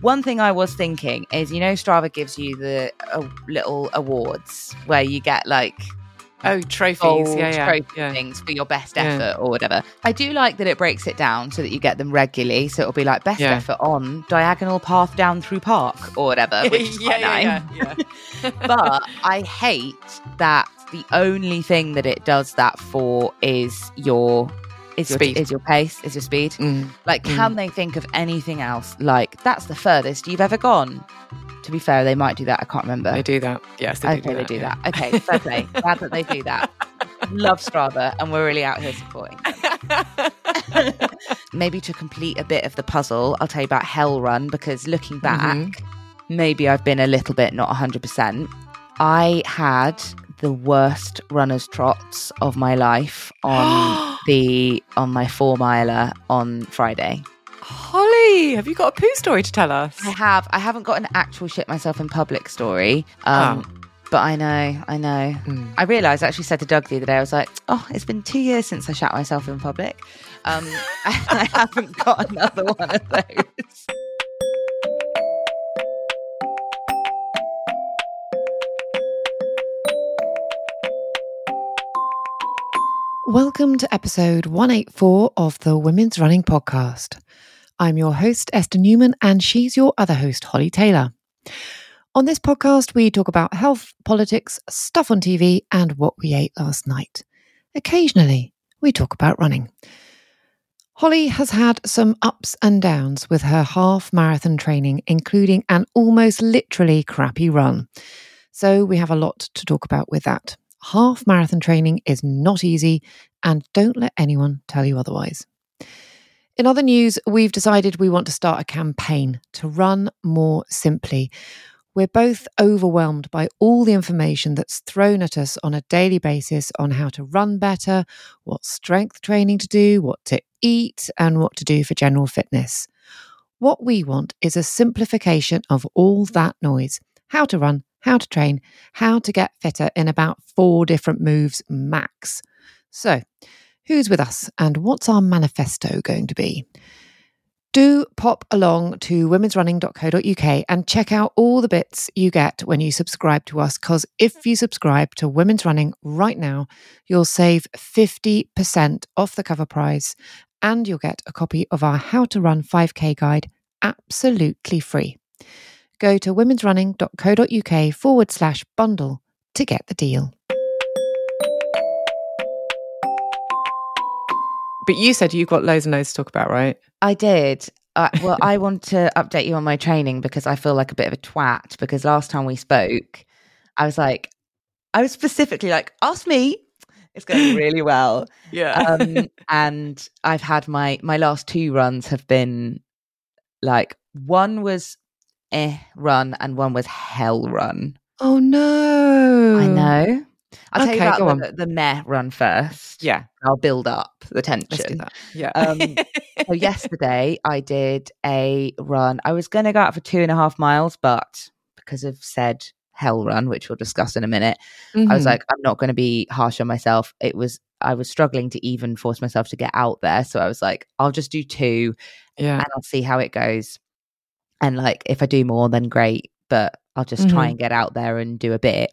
One thing I was thinking is, you know, Strava gives you the uh, little awards where you get like Oh, trophies. gold yeah, yeah. trophy yeah. things for your best effort or whatever. I do like that it breaks it down so that you get them regularly. So it'll be like best effort on diagonal path down through park or whatever, which is quite nice. yeah, yeah. but I hate that the only thing that it does that for is your is your, Speed. is your pace, is your speed. Mm. Like, can they think of anything else? Like, that's the furthest you've ever gone. To be fair, they might do that. I can't remember. They do that. Yes, they okay, do, they do yeah. that. Okay, fair play. Glad that they do that. Love Strava, and we're really out here supporting maybe to complete a bit of the puzzle, I'll tell you about Hell Run because looking back, Mm-hmm. maybe I've been a little bit not 100%. I had the worst runner's trots of my life on the on my four miler on Friday. Holly, have you got a poo story to tell us? I have I haven't got an actual shit myself in public story. Um But I know, I know. Mm. I realised, I actually said to Doug the other day, I was like, oh, it's been two years since I shat myself in public. Um, I haven't got another one of those. Welcome to episode 184 of the Women's Running Podcast. I'm your host, Esther Newman, and she's your other host, Holly Taylor. On this podcast, we talk about health, politics, stuff on TV, and what we ate last night. Occasionally, we talk about running. Holly has had some ups and downs with her half marathon training, including an almost literally crappy run. So, we have a lot to talk about with that. Half marathon training is not easy, and don't let anyone tell you otherwise. In other news, we've decided we want to start a campaign to run more simply. We're both overwhelmed by all the information that's thrown at us on a daily basis on how to run better, what strength training to do, what to eat, and what to do for general fitness. What we want is a simplification of all that noise how to run, how to train, how to get fitter in about four different moves max. So, who's with us and what's our manifesto going to be? Do pop along to womensrunning.co.uk and check out all the bits you get when you subscribe to us. Because if you subscribe to Women's Running right now, you'll save 50% off the cover price and you'll get a copy of our How to Run 5K guide absolutely free. Go to womensrunning.co.uk forward slash bundle to get the deal. But you said you've got loads and loads to talk about, right? I did. Uh, well, I want to update you on my training because I feel like a bit of a twat. Because last time we spoke, I was like, I was specifically like, ask me. It's going really well. Yeah. Um, and I've had my my last two runs have been like one was eh run and one was hell run. Oh no. I know. I'll tell Okay, you go about the, the meh run first. yeah. I'll build up the tension. Let's do that. Yeah. Um, so yesterday I did a run. I was going to go out for two and a half miles, but because of said hell run, which we'll discuss in a minute, I was Mhm. like, I'm not going to be harsh on myself. It was I was struggling to even force myself to get out there. So I was like, I'll just do two Yeah. and I'll see how it goes. And like, if I do more, then great. But I'll just try Mhm. and get out there and do a bit.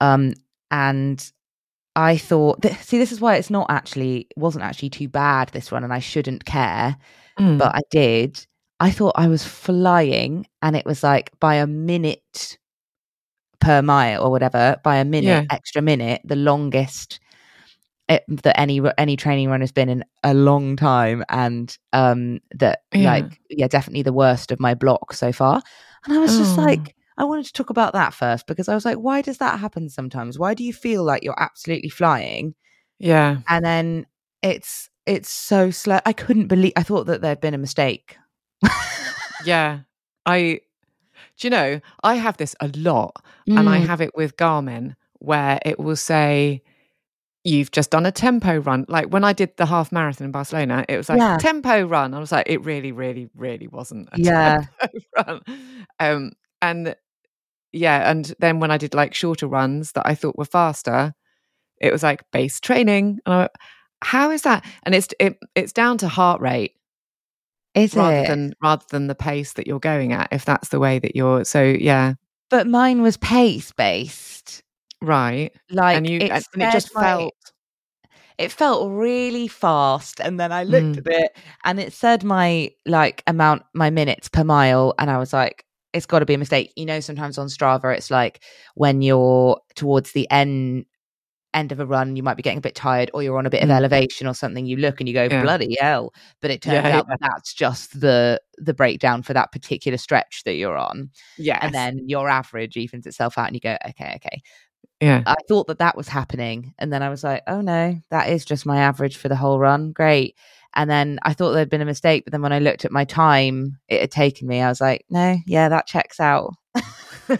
Um, and I thought, th- see, this is why it's not actually, wasn't actually too bad this one, and I shouldn't care, Mm. but I did. I thought I was flying, and it was like by a minute per mile or whatever, by a minute, Yeah. extra minute, the longest it, that any any training run has been in a long time, and um, that Yeah. like yeah, definitely the worst of my block so far. And I was just Oh. like, I wanted to talk about that first because I was like, why does that happen sometimes? Why do you feel like you're absolutely flying, yeah. and then it's it's so slow? I couldn't believe. I thought that there'd been a mistake. Yeah. I, do you know, I have this a lot and I Mm. have it with Garmin where it will say, You've just done a tempo run. Like when I did the half marathon in Barcelona, it was like Yeah. tempo run. I was like, it really, really, really wasn't a Yeah. tempo run. Um, and yeah, and then when I did like shorter runs that I thought were faster, it was like base training. And I, went, how is that? And it's it, it's down to heart rate Is rather it? than rather than the pace that you're going at if that's the way that you're so yeah but mine was pace based. right Like and you and it just felt it felt really fast and then i looked Mm. at it and it said my like amount my minutes per mile and i was like it's got to be a mistake you know sometimes on strava it's like when you're towards the end end of a run you might be getting a bit tired or you're on a bit of Mm. elevation or something you look and you go Yeah. bloody hell but it turns Yeah, out that that's just the the breakdown for that particular stretch that you're on Yeah, and then your average evens itself out and you go okay okay yeah I thought that that was happening. And then I was like, oh no, that is just my average for the whole run. Great. And then I thought there'd been a mistake. But then when I looked at my time it had taken me, I was like, no, yeah, that checks out.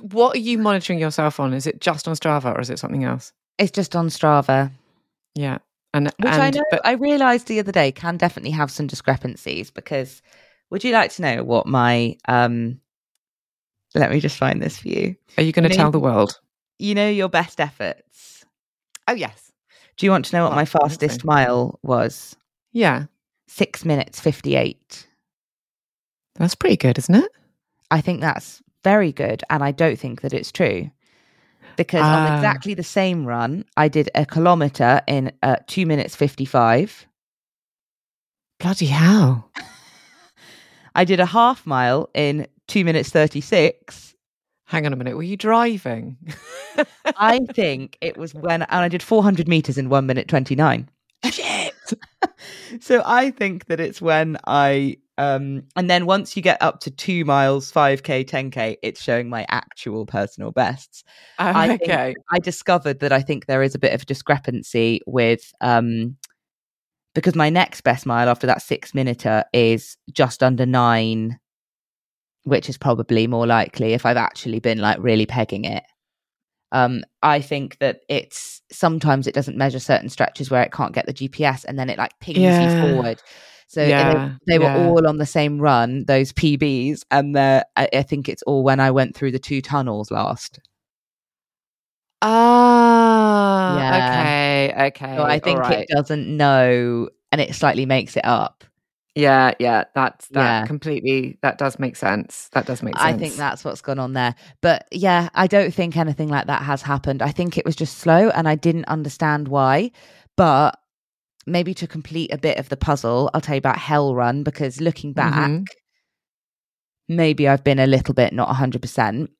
what are you monitoring yourself on is it just on strava or is it something else It's just on Strava, yeah and which and I know but I realized the other day can definitely have some discrepancies because would you like to know what my, um, let me just find this for you. are you going to you know- tell the world You know, your best efforts. oh yes Do you want to know what Well, my fastest mile was? yeah Six minutes, 58. that's pretty good isn't it I think that's very good. And I don't think that it's true. Because on Ah. exactly the same run, I did a kilometer in uh, two minutes 55. bloody hell I did a half mile in two minutes 36. hang on a minute were you driving I think it was when, and I did 400 meters in one minute 29. shit So I think that it's when I, um, and then once you get up to two miles, 5K, 10K, it's showing my actual personal bests. I think- okay I discovered that I think there is a bit of discrepancy with um because my next best mile after that six minuter is just under nine, which is probably more likely if I've actually been like really pegging it. Um, I think that it's sometimes it doesn't measure certain stretches where it can't get the GPS and then it like pings Yeah. you forward. So they- Yeah, they, were yeah. all on the same run, those PBs, and the I, I think it's all when I went through the two tunnels last. Ah, Yeah. okay, okay. So I think alright. it doesn't know and it slightly makes it up. Yeah, yeah, that's that Yeah. completely. That does make sense. That does make sense. I think that's what's gone on there. But yeah, I don't think anything like that has happened. I think it was just slow and I didn't understand why. But maybe to complete a bit of the puzzle, I'll tell you about Hell Run because looking back, Mhm. maybe I've been a little bit not 100%.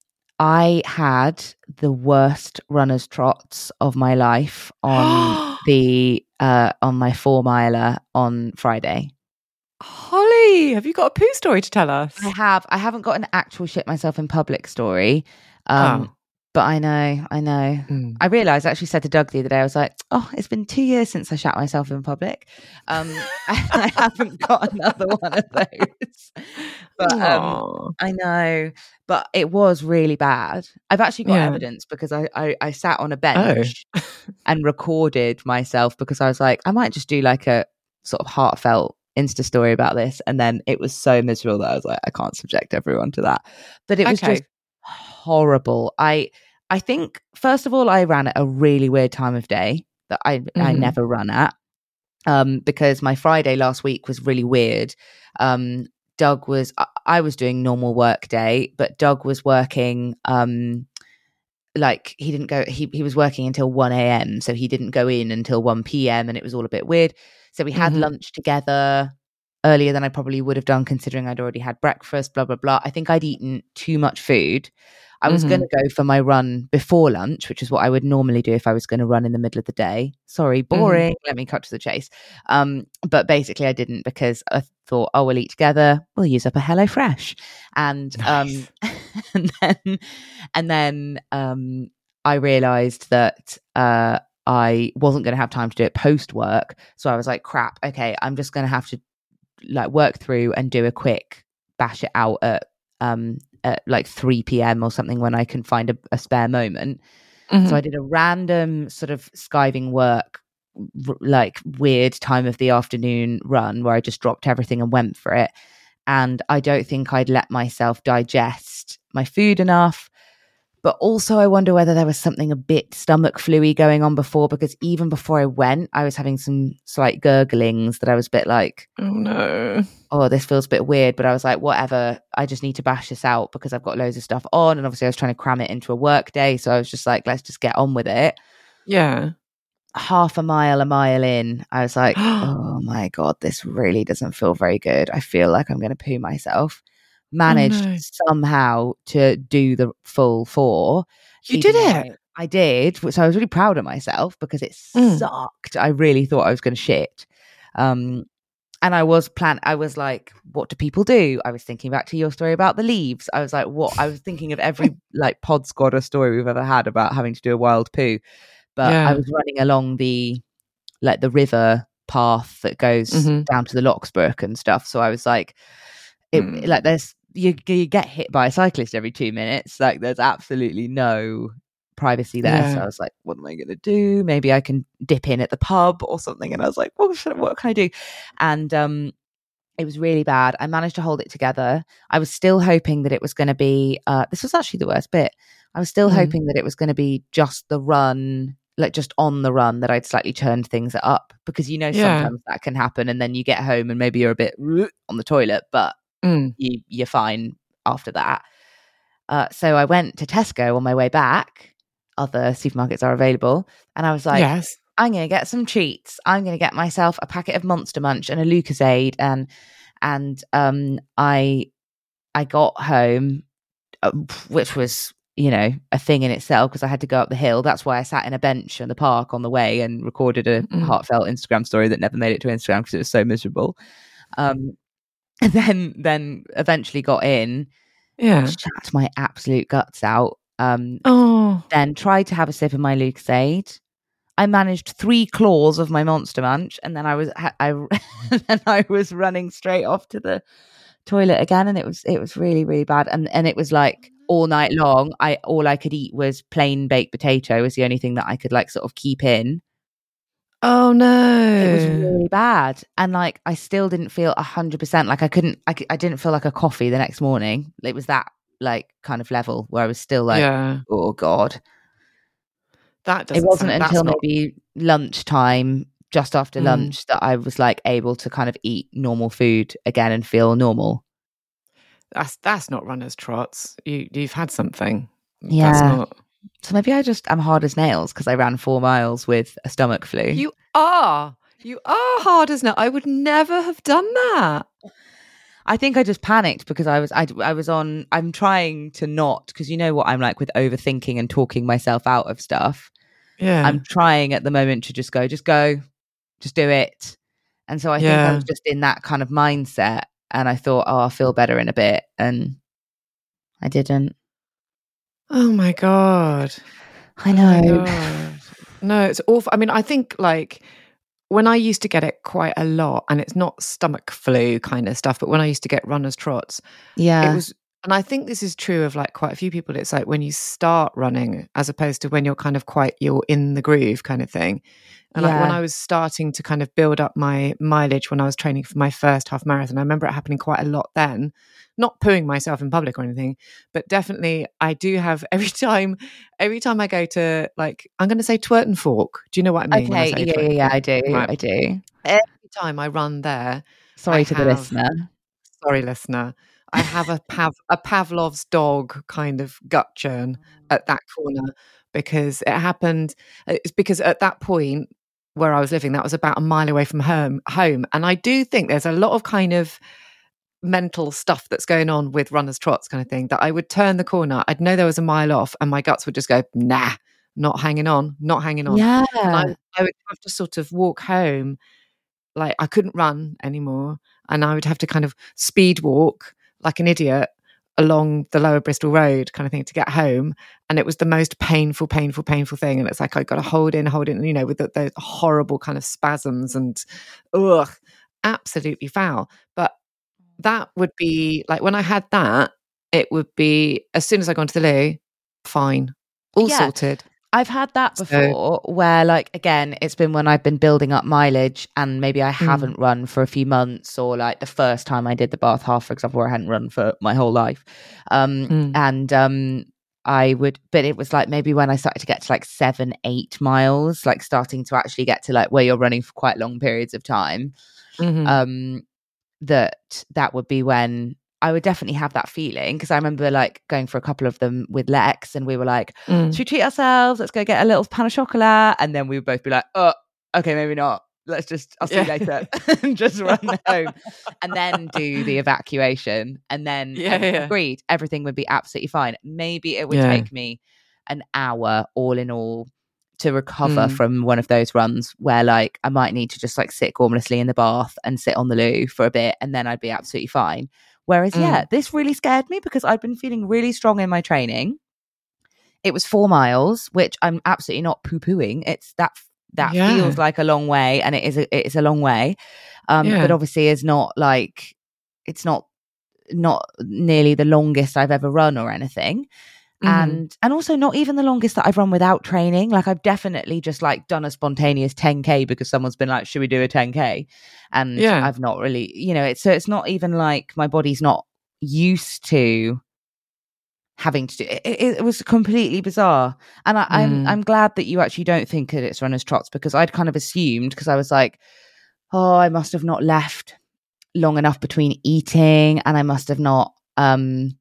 I had the worst runner's trots of my life on the uh on my 4 miler on Friday. Holly, have you got a poo story to tell us? I have. I haven't got an actual shit myself in public story. Um, Oh. But I know, I know. Mm. I realised, I actually said to Doug the other day, I was like, oh, it's been two years since I shat myself in public. Um, I haven't got another one of those. But um, I know, but it was really bad. I've actually got Yeah. Oh. evidence because I, I, I sat on a bench and recorded myself because I was like, I might just do like a sort of heartfelt Insta story about this. And then it was so miserable that I was like, I can't subject everyone to that. But it was Okay. just horrible. I I think first of all, I ran at a really weird time of day that I I Mhm. never run at. Um, because my Friday last week was really weird. Um, Doug was I, I was doing normal work day, but Doug was working um like he didn't go he he was working until 1 a.m. so he didn't go in until 1 p.m. and it was all a bit weird. So we had Mhm. lunch together earlier than I probably would have done considering I'd already had breakfast, blah blah blah. I think I'd eaten too much food. I was Mhm. going to go for my run before lunch, which is what I would normally do if I was going to run in the middle of the day. Sorry, boring. Let me cut to the chase. Um, but basically, I didn't because I thought, oh, we'll eat together. We'll use up a Hello Fresh, and um, and then and then um, I realised that uh, I wasn't going to have time to do it post work. So I was like, crap. Okay, I'm just going to have to like work through and do a quick bash it out at um at like 3 p.m. or something when I can find a, a spare moment. Mhm. So I did a random sort of skiving work, r- like weird time of the afternoon run where I just dropped everything and went for it. And I don't think I'd let myself digest my food enough. But also, I wonder whether there was something a bit stomach fluey going on before, because even before I went, I was having some slight gurglings that I was a bit like, oh no. oh, this feels a bit weird. But I was like, whatever, I just need to bash this out because I've got loads of stuff on. And obviously, I was trying to cram it into a work day. So I was just like, let's just get on with it. Yeah. Half a mile, a mile in, I was like, oh my God, this really doesn't feel very good. I feel like I'm going to poo myself. Managed no. somehow to do the full four. You did it? I did, so I was really proud of myself because it Mm. sucked. I really thought I was going to shit. Um, and I was plan. I was like, what do people do? I was thinking back to your story about the leaves. I was like, what? I was thinking of every like pod squatter story we've ever had about having to do a wild poo. But Yeah. I was running along the like the river path that goes Mhm. down to the Locksbrook and stuff. So I was like, it, Mm. like there's you, you get hit by a cyclist every two minutes. Like there's absolutely no privacy there. So I was like, what am I going to do? Maybe I can dip in at the pub or something. And I was like, what, should, what can I do? And um, it was really bad. I managed to hold it together. I was still hoping that it was going to be, uh, this was actually the worst bit. I was still Mhm. hoping that it was going to be just the run, like just on the run, that I'd slightly turned things up because you know Yeah. sometimes that can happen, and then you get home and maybe you're a bit on the toilet, but Mm. you you're fine after that. Uh, so I went to Tesco on my way back. Other supermarkets are available, and I was like, yes. I'm going to get some treats. I'm going to get myself a packet of Monster Munch and a Lucozade, and and um, I I got home, uh, which was you know a thing in itself because I had to go up the hill. That's why I sat in a bench in the park on the way and recorded a Mm. heartfelt Instagram story that never made it to Instagram because it was so miserable. Um, and then then eventually got in, Yeah. shat my absolute guts out. Um, Oh. then tried to have a sip of my Lucozade. I managed three claws of my Monster Munch, and then I was I, then I was running straight off to the toilet again, and it was it was really really bad, and and it was like all night long. I all I could eat was plain baked potato. Was the only thing that I could like sort of keep in. Oh no. It was really bad, and like I still didn't feel a hundred percent. Like I couldn't, I, I didn't feel like a coffee the next morning. It was that like kind of level where I was still like, yeah. oh god. That it doesn't wasn't sound- that's until not- maybe lunchtime just after Mm. lunch that i was like able to kind of eat normal food again and feel normal that's that's not runner's trots. You you've had something. That's Yeah. not so maybe i just am hard as nails because i ran four miles with a stomach flu You are. You are hard as nails. I would never have done that. i think i just panicked because i was i, I was on i'm trying to not because you know what i'm like with overthinking and talking myself out of stuff Yeah. i'm trying at the moment to just go just go just do it and so i think i was just in that kind of mindset and i thought oh i'll feel better in a bit and i didn't oh my god. i Oh know God. No, it's awful. I mean, I think like when I used to get it quite a lot, and it's not stomach flu kind of stuff, but when I used to get runner's trots, yeah it was And I think this is true of like quite a few people. It's like when you start running as opposed to when you're kind of quite, you're in the groove kind of thing. And like when I was starting to kind of build up my mileage when I was training for my first half marathon, I remember it happening quite a lot then. Not pooing myself in public or anything, but definitely I do have every time, every time I go to like, I'm going to say Twerton Fork. Do you know what I mean? when I Okay, yeah, yeah, yeah. I do. Right. I do. Every time I run there, Sorry I to the listener. sorry listener i have a Pav- a pavlov's dog kind of gut churn oh. at that corner because it happened uh, it's because at that point where i was living that was about a mile away from home home and i do think there's a lot of kind of mental stuff that's going on with runners trots kind of thing that i would turn the corner i'd know there was a mile off and my guts would just go nah not hanging on not hanging on Yeah. and I, I would have to sort of walk home like i couldn't run anymore and i would have to kind of speed walk like an idiot along the lower bristol road kind of thing to get home. And it was the most painful painful painful thing. And it's like i got to hold in hold in you know with the, those horrible kind of spasms and ugh absolutely foul. But that would be like when i had that it would be as soon as i got into the loo fine all Yeah. sorted I've had that So- before where, like, again, it's been when I've been building up mileage and maybe I Hmm. haven't run for a few months, or like the first time I did the Bath Half, for example, where I hadn't run for my whole life. Um, Mm. And um, I would, but it was like maybe when I started to get to like seven, eight miles, like starting to actually get to like where you're running for quite long periods of time. Mhm. um that that would be when I would definitely have that feeling because I remember like going for a couple of them with Lex and we were like, Mm. should we treat ourselves? Let's go get a little pan of chocolate. And then we would both be like, oh, okay, maybe not. Let's just, I'll see you later and just run home and then do the evacuation. And then Yeah, and yeah. agreed, everything would be absolutely fine. Maybe it would Yeah. take me an hour all in all to recover Mm. from one of those runs where like I might need to just like sit gormlessly in the bath and sit on the loo for a bit and then I'd be absolutely fine. Whereas, Mm. yeah, this really scared me because I'd been feeling really strong in my training. It was four miles, which I'm absolutely not poo pooing. It's that that Yeah. feels like a long way, and it is a, it is a long way. Um, Yeah. but obviously, is not like it's not not nearly the longest I've ever run or anything. And and also not even the longest that I've run without training. Like I've definitely just like done a spontaneous 10k because someone's been like, "Should we do a 10k?" And Yeah. I've not really, you know, it's so it's not even like my body's not used to having to do it. It, was completely bizarre, and I, I'm Mm. I'm glad that you actually don't think that it's runners trots because I'd kind of assumed because I was like, "Oh, I must have not left long enough between eating, and I must have not." um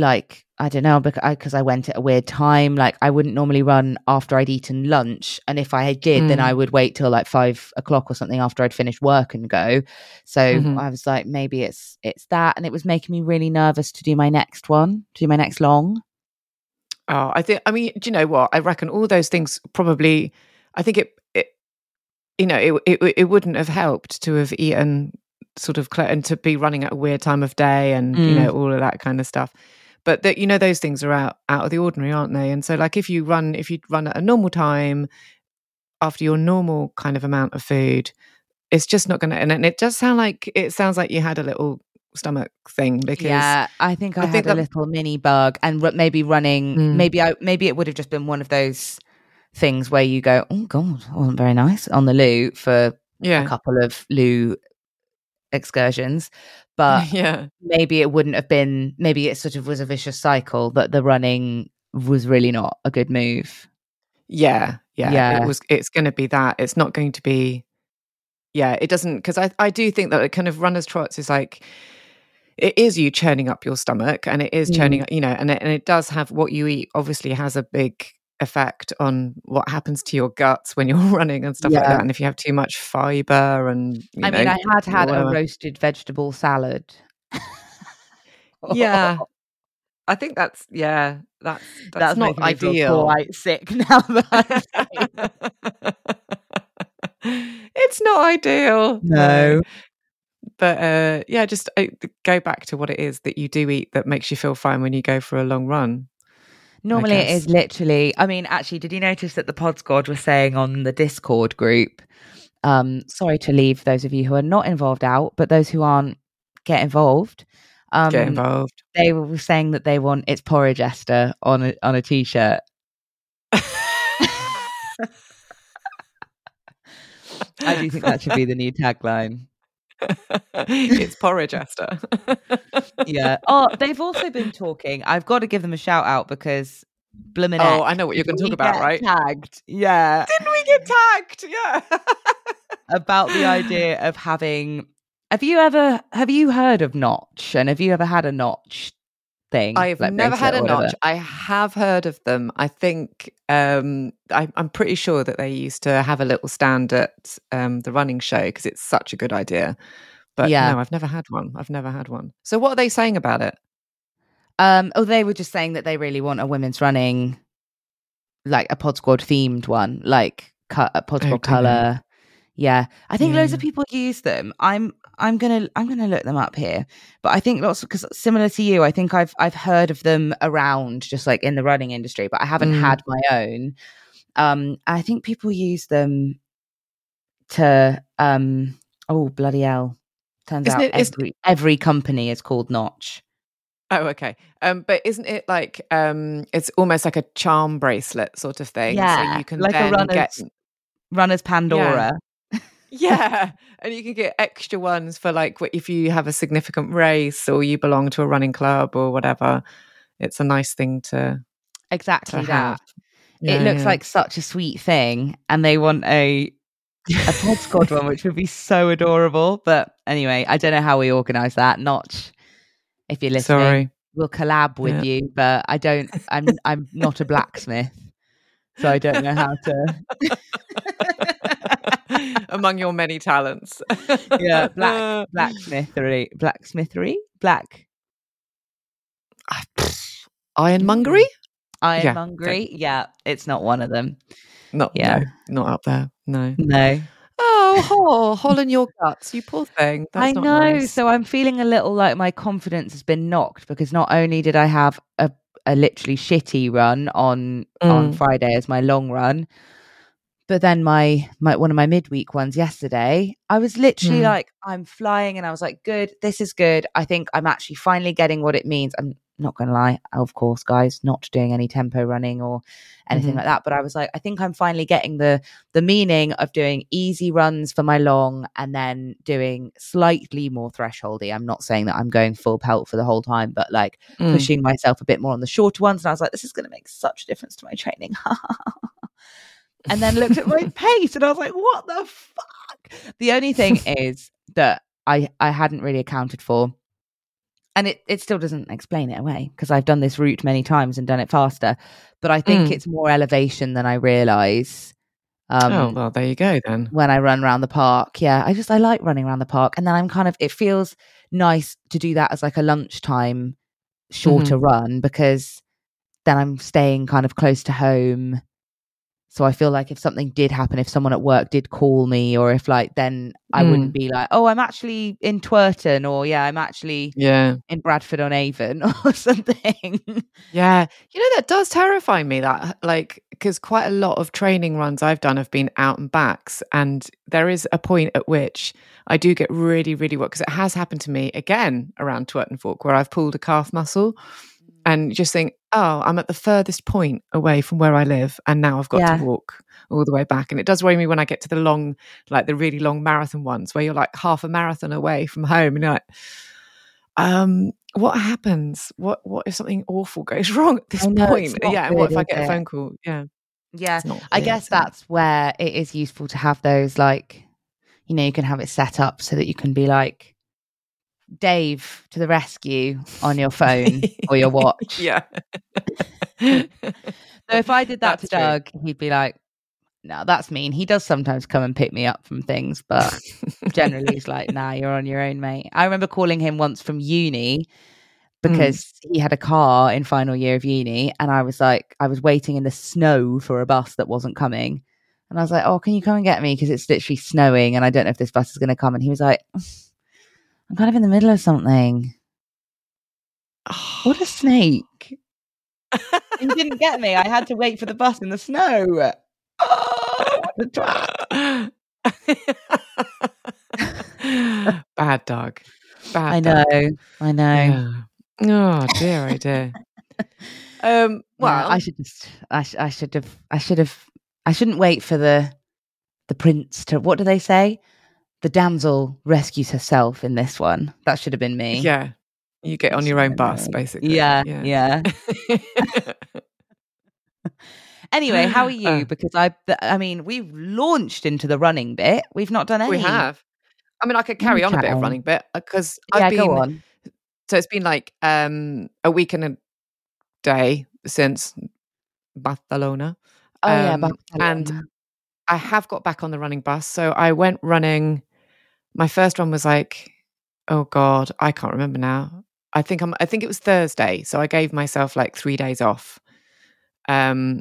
like I don't know because I, went at a weird time. Like I wouldn't normally run after I'd eaten lunch, and if I did, then Mm. I would wait till like five o'clock or something after I'd finished work and go. So Mhm. I was like, maybe it's it's that, and it was making me really nervous to do my next one, to do my next long. Oh, I think. I mean, do you know what? I reckon all those things probably. I think it. it you know, it, it it wouldn't have helped to have eaten sort of and to be running at a weird time of day and you Mm. know all of that kind of stuff. But that you know those things are out out of the ordinary, aren't they? And so, like, if you run if you run at a normal time after your normal kind of amount of food, it's just not going to. And it does sound like it sounds like you had a little stomach thing because yeah, I think I, I had think a that- little mini bug, and ru- maybe running. Mm. Maybe I maybe it would have just been one of those things where you go, oh god, wasn't very nice on the loo for yeah a couple of loo excursions, but yeah maybe it wouldn't have been. Maybe it sort of was a vicious cycle that the running was really not a good move. Yeah, yeah, Yeah. It was. It's going to be that. It's not going to be. Yeah, it doesn't because I I do think that it kind of runners trots is like it is you churning up your stomach and it is churning mm. you know and it, and it does have what you eat obviously has a big effect on what happens to your guts when you're running and stuff like that and if you have too much fiber and you I mean, I had had a roasted vegetable salad. yeah I think that's yeah that's that's, not me feel ideal Quite sick now that it's not ideal. No. But uh, yeah, just uh, go back to what it is that you do eat that makes you feel fine when you go for a long run. Normally, it is literally. I mean, actually, did you notice that the Pod Squad was saying on the Discord group? Um, sorry to leave those of you who are not involved out, but those who aren't get involved. Um, Get involved. They were saying that they want it's porridge Esther on a on a t-shirt. I do think that should be the new tagline. It's porridge, Esther. Yeah. Oh, they've also been talking. I've got to give them a shout out because Bloomin' Oh, I know what you're going to talk about, right? Tagged. Yeah. Didn't we get tagged? Yeah. about the idea of having have you ever have you heard of notch and have you ever had a notch thing I've like never had a notch. I have heard of them. I think um, I, I'm pretty sure that they used to have a little stand at um, the running show because it's such a good idea. But Yeah. no, I've never had one. I've never had one. So what are they saying about it? um oh they were just saying that they really want a women's running like a pod squad themed one like cut a pod Oh, squad they? color yeah i think loads of people use them i'm i'm gonna i'm gonna look them up here but i think lots of because similar to you i think i've i've heard of them around just like in the running industry but i haven't Mm. had my own um i think people use them to um oh bloody hell turns Isn't out it- every every company is called notch Oh, okay. Um, but isn't it like um, it's almost like a charm bracelet sort of thing? so Yeah, you can like a runner's get runners pandora yeah, and you can get extra ones for like if you have a significant race or you belong to a running club or whatever. It's a nice thing to exactly to that have. it looks yeah. like such a sweet thing and they want a a pod squad one which would be so adorable but anyway i don't know how we organize that notch if you're listening Sorry. we'll collab with Yeah. you but i don't i'm i'm not a blacksmith so i don't know how to Among your many talents. yeah black blacksmithery blacksmithery black Ironmongery? ironmongery yeah it's not one of them Not Yeah. no, not up there. No. no Oh, hole, hole in your guts, you poor thing. That's I know. nice. So I'm feeling a little like my confidence has been knocked because not only did I have a, a literally shitty run on on Mm. Friday as my long run, but then my my one of my midweek ones yesterday, I was literally Mm. like, I'm flying, and I was like, good, this is good. I think I'm actually finally getting what it means. I'm not gonna lie, of course, guys, not doing any tempo running or anything Mhm. like that. But I was like, I think I'm finally getting the the meaning of doing easy runs for my long and then doing slightly more thresholdy. I'm not saying that I'm going full pelt for the whole time, but like Mm. pushing myself a bit more on the shorter ones. And I was like, this is going to make such a difference to my training. and then looked at my pace and I was like, what the fuck? The only thing is that I I hadn't really accounted for. And it, it still doesn't explain it away because I've done this route many times and done it faster. But I think Mm. it's more elevation than I realize. Um, oh, well, there you go then. when I run around the park. Yeah, I just I like running around the park, and then I'm kind of it feels nice to do that as like a lunchtime shorter run because then I'm staying kind of close to home. So I feel like if something did happen, if someone at work did call me, or if like then I wouldn't mm. be like, oh, I'm actually in Twerton, or yeah, I'm actually Yeah. in Bradford on Avon, or something. Yeah. You know, that does terrify me that, like, because quite a lot of training runs I've done have been out and backs. And there is a point at which I do get really, really what, because it has happened to me again around Twerton Fork where I've pulled a calf muscle and just think, oh, I'm at the furthest point away from where I live. And now I've got Yeah. to walk all the way back. And it does worry me when I get to the long, like the really long marathon ones where you're like half a marathon away from home and you're like, um, what happens? What what if something awful goes wrong at this know, point? Yeah, and what if I get a phone call? Yeah, yeah, I good, guess that's where it is useful to have those like you know you can have it set up so that you can be like Dave to the rescue on your phone or your watch. yeah. So if I did that That's to true. Doug, he'd be like, "No, that's mean." He does sometimes come and pick me up from things, but generally he's like, "Nah, you're on your own, mate." I remember calling him once from uni mm. because he had a car in final year of uni, and I was like, I was waiting in the snow for a bus that wasn't coming, and I was like, "Oh, can you come and get me?" Because it's literally snowing, and I don't know if this bus is going to come. And he was like, "I'm kind of in the middle of something." What a snake! he didn't get me. I had to wait for the bus in the snow. Oh, what a twat. Bad dog. Bad I dog. know. I know. Yeah. Oh dear, oh dear. um, well, Yeah, I should just. I, sh- I should have. I should have. I shouldn't wait for the the prince to. What do they say? The damsel rescues herself in this one. That should have been me. yeah, you get on your own bus, basically. Yeah. Yeah. Anyway, how are you? Uh, because I. I mean, we've launched into the running bit. We've not done any. we have. I mean, I could carry on a bit of running bit because Yeah, I've been. go on. So it's been like um, a week and a day since Barcelona. Oh yeah, Um, Barcelona. and I have got back on the running bus. So I went running. My first one was like, oh God, I can't remember now. I think I'm I think it was Thursday. So I gave myself like three days off. Um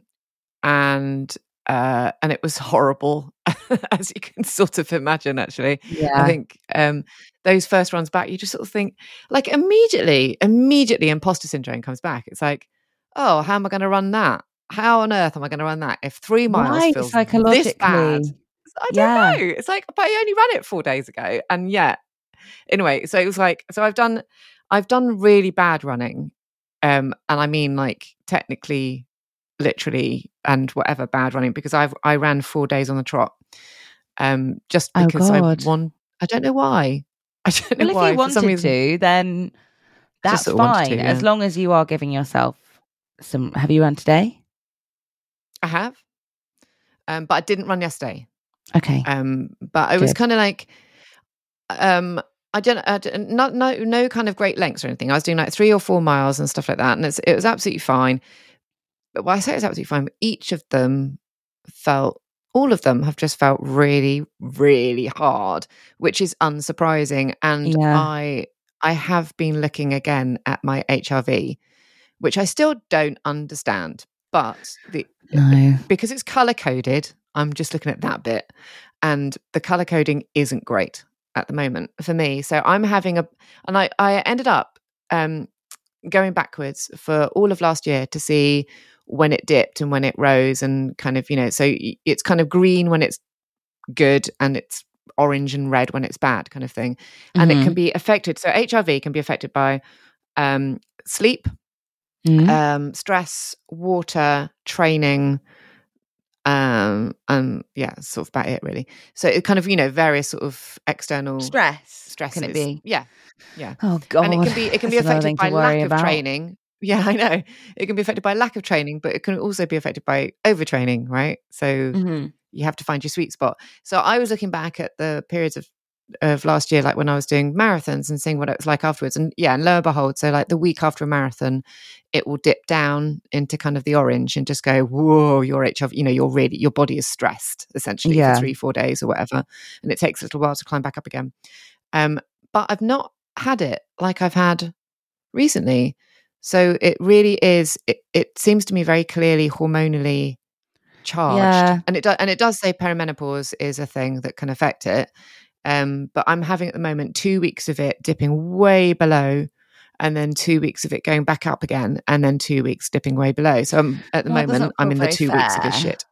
and uh and it was horrible, as you can sort of imagine actually. yeah. I think um those first runs back, you just sort of think like immediately, immediately imposter syndrome comes back. It's like, oh, how am I gonna run that? How on earth am I going to run that if three miles Why feels psychologically? this bad? I don't Yeah. know. It's like, but I only ran it four days ago, and yet, anyway. So it was like, so I've done, I've done really bad running, um, and I mean like technically, literally, and whatever bad running because I've I ran four days on the trot, um, just Oh, because I God. want. I don't know why. I don't know Well, if why. you For some wanted reason, to, then that's sort of wanted fine. to, As long as you are giving yourself some. Have you run today? I have, um, but I didn't run yesterday. Okay. Um, but I was kind of like, um, I don't, I don't, not no no kind of great lengths or anything. I was doing like three or four miles and stuff like that, and it's it was absolutely fine. But well, I say it's absolutely fine. But each of them felt, all of them have just felt really, really hard, which is unsurprising. And Yeah. I I have been looking again at my HRV, which I still don't understand. But the no. because it's color coded, I'm just looking at that bit. And the color coding isn't great at the moment for me. So I'm having a, and I, I ended up um, going backwards for all of last year to see when it dipped and when it rose and kind of, you know, so it's kind of green when it's good and it's orange and red when it's bad kind of thing. And it can be affected. So HRV can be affected by um, sleep, Mhm. um, stress, water, training, um, and yeah, sort of about it really. So it kind of you know various sort of external stress. stresses. Can it be? Yeah, yeah, Oh God. and it can be it can be That's another affected by lack of about. training. Yeah, I know. It can be affected by lack of training, but it can also be affected by overtraining, right? So Mhm. you have to find your sweet spot. So I was looking back at the periods of of last year, like when I was doing marathons and seeing what it was like afterwards. And yeah, and lo and behold, so like the week after a marathon, it will dip down into kind of the orange and just go, whoa, your HRV, you know, you're really your body is stressed essentially Yeah. for three, four days or whatever. And it takes a little while to climb back up again. Um, but I've not had it like I've had recently. So it really is, it, it seems to me very clearly hormonally charged. Yeah. And it does and it does say perimenopause is a thing that can affect it. Um, but I'm having at the moment two weeks of it dipping way below and then two weeks of it going back up again and then two weeks dipping way below. So I'm at the Well, moment I'm in the two weeks of this shit.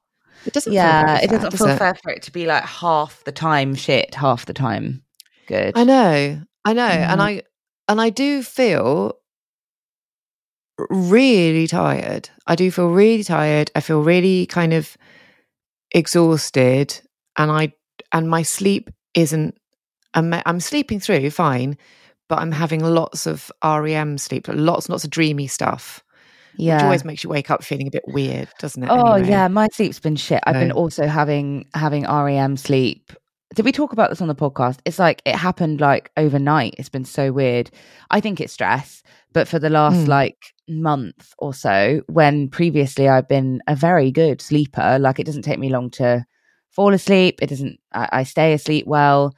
It doesn't feel Yeah, it fair, doesn't does feel it? fair for it to be like half the time shit, half the time good. I know, I know, and I and I do feel really tired. I do feel really tired. I feel really kind of exhausted, and I and my sleep isn't. I'm, I'm sleeping through fine, but I'm having lots of REM sleep, lots and lots of dreamy stuff, Yeah. which always makes you wake up feeling a bit weird, doesn't it? Oh anyway? yeah, my sleep's been shit. I've been also having having REM sleep. Did we talk about this on the podcast? It's like it happened like overnight. It's been so weird. I think it's stress, but for the last Mm. like month or so, when previously I've been a very good sleeper, like it doesn't take me long to fall asleep. It doesn't. I, I stay asleep well.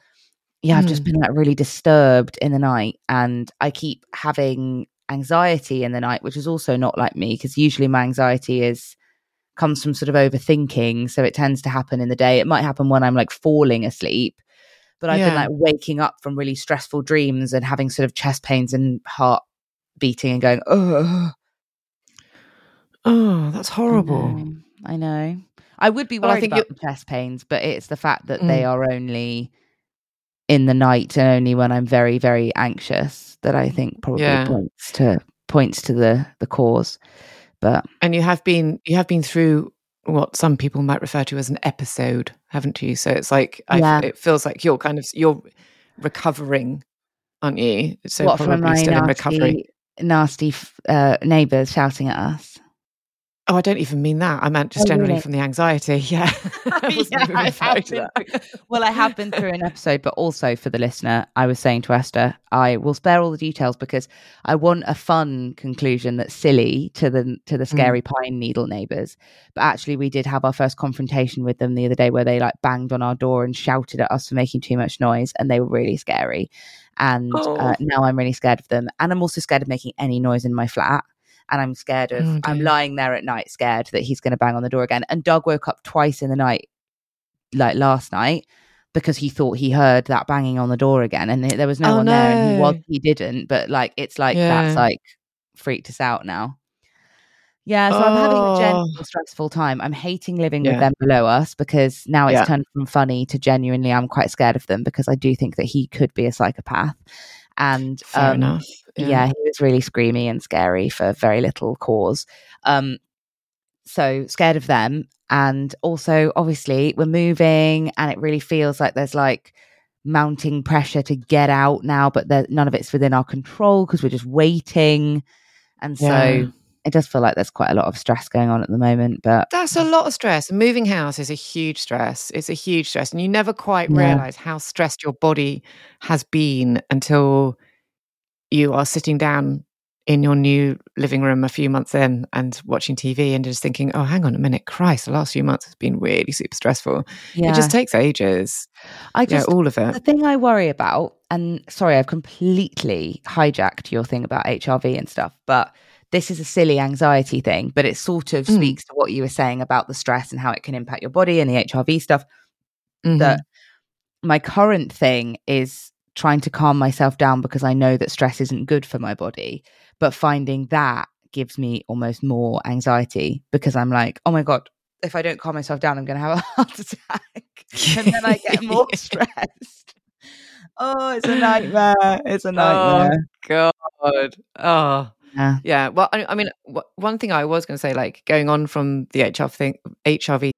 Yeah, I've just Mm. been like really disturbed in the night, and I keep having anxiety in the night, which is also not like me because usually my anxiety is comes from sort of overthinking. So it tends to happen in the day. It might happen when I'm like falling asleep, but I've been like waking up from really stressful dreams and having sort of chest pains and heart beating and going, oh, Oh, that's horrible. I know. I know. I would be Well, I worried think about the chest pains, but it's the fact that they Mm. are only in the night and only when I'm very, very anxious that I think probably Yeah. points to points to the the cause. But And you have been you have been through what some people might refer to as an episode, haven't you? So it's like Yeah. it feels like you're kind of you're recovering, aren't you? So what from probably still in recovery. nasty, nasty uh, neighbours shouting at us? Oh, I don't even mean that. I meant just Oh, generally really? from the anxiety. Yeah. I Yeah, I been well, I have been through an episode, but also for the listener, I was saying to Esther, I will spare all the details because I want a fun conclusion that's silly to the to the scary pine needle neighbours. But actually, we did have our first confrontation with them the other day, where they like banged on our door and shouted at us for making too much noise, and they were really scary. And uh, Oh. now I'm really scared of them, and I'm also scared of making any noise in my flat. And I'm scared of, Oh, I'm lying there at night, scared that he's going to bang on the door again. And Doug woke up twice in the night like last night because he thought he heard that banging on the door again and there was no Oh, one there and he was he didn't but like it's like Yeah. that's like freaked us out now yeah so i'm having a Oh. general stressful time i'm hating living with them below us because now it's Yeah. turned from funny to genuinely i'm quite scared of them because i do think that he could be a psychopath and um, enough. yeah. he was really screamy and scary for very little cause um so scared of them and also obviously we're moving and it really feels like there's like mounting pressure to get out now but there, none of it's within our control because we're just waiting and so Yeah. It does feel like there's quite a lot of stress going on at the moment but That's a lot of stress. Moving house is a huge stress. It's a huge stress. And you never quite Yeah. realize how stressed your body has been until you are sitting down in your new living room a few months in and watching TV and just thinking, oh, hang on a minute, Christ, the last few months has been really super stressful. yeah It just takes ages. i just yeah, all of it. the thing I worry about, and sorry, I've completely hijacked your thing about HRV and stuff, but this is a silly anxiety thing, but it sort of Mm. speaks to what you were saying about the stress and how it can impact your body and the HRV stuff. Mhm. That my current thing is trying to calm myself down because I know that stress isn't good for my body, but finding that gives me almost more anxiety because I'm like, oh my God, if I don't calm myself down, I'm going to have a heart attack. and then I get more stressed. Oh, it's a nightmare. It's a Oh, nightmare. God. Oh. Yeah. Yeah. Well, I, I mean, wh- one thing I was going to say, like going on from the HRV thing, HRV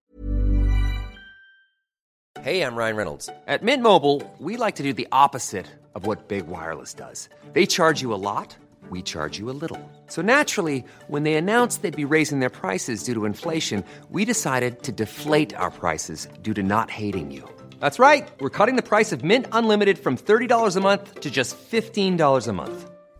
Hey, I'm Ryan Reynolds. At Mint Mobile, we like to do the opposite of what Big Wireless does. They charge you a lot, we charge you a little. So naturally, when they announced they'd be raising their prices due to inflation, we decided to deflate our prices due to not hating you. That's right. We're cutting the price of Mint Unlimited from $30 a month to just $15 a month.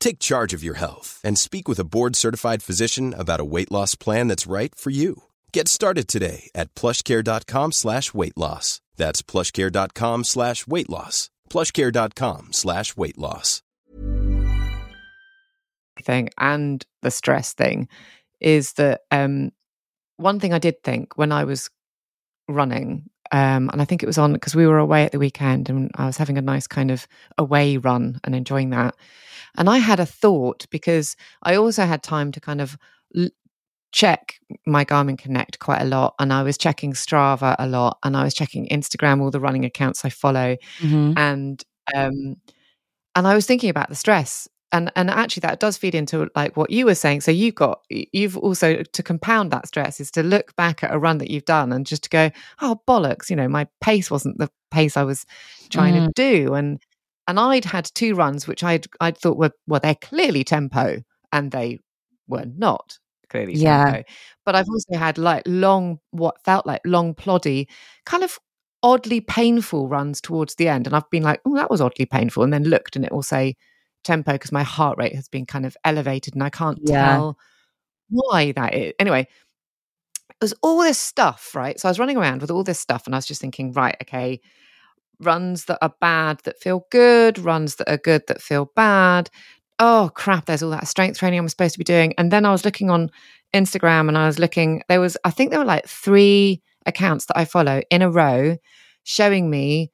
Take charge of your health and speak with a board-certified physician about a weight loss plan that's right for you. Get started today at plushcare.com slash weight loss. That's plushcare.com slash weight loss. plushcare.com slash weight loss. thing and the stress thing is that um, one thing I did think when I was running, um, and I think it was on because we were away at the weekend and I was having a nice kind of away run and enjoying that. And I had a thought because I also had time to kind of l- check my Garmin Connect quite a lot, and I was checking Strava a lot, and I was checking Instagram, all the running accounts I follow, Mhm. and um, and I was thinking about the stress. And and actually that does feed into like what you were saying. So you've got you've also to compound that stress is to look back at a run that you've done and just to go, oh bollocks, you know, my pace wasn't the pace I was trying to mm. do. And and I'd had two runs which I'd I'd thought were well, they're clearly tempo, and they were not clearly Yeah. tempo. But I've also had like long, what felt like long, ploddy, kind of oddly painful runs towards the end. And I've been like, oh, that was oddly painful. And then looked and it will say tempo because my heart rate has been kind of elevated and I can't Yeah. tell why that is. Anyway, there's all this stuff, right? So I was running around with all this stuff and I was just thinking, right, okay, runs that are bad that feel good, runs that are good that feel bad. oh crap, there's all that strength training I'm supposed to be doing. And then I was looking on Instagram and I was looking, there was, I think there were like three accounts that I follow in a row showing me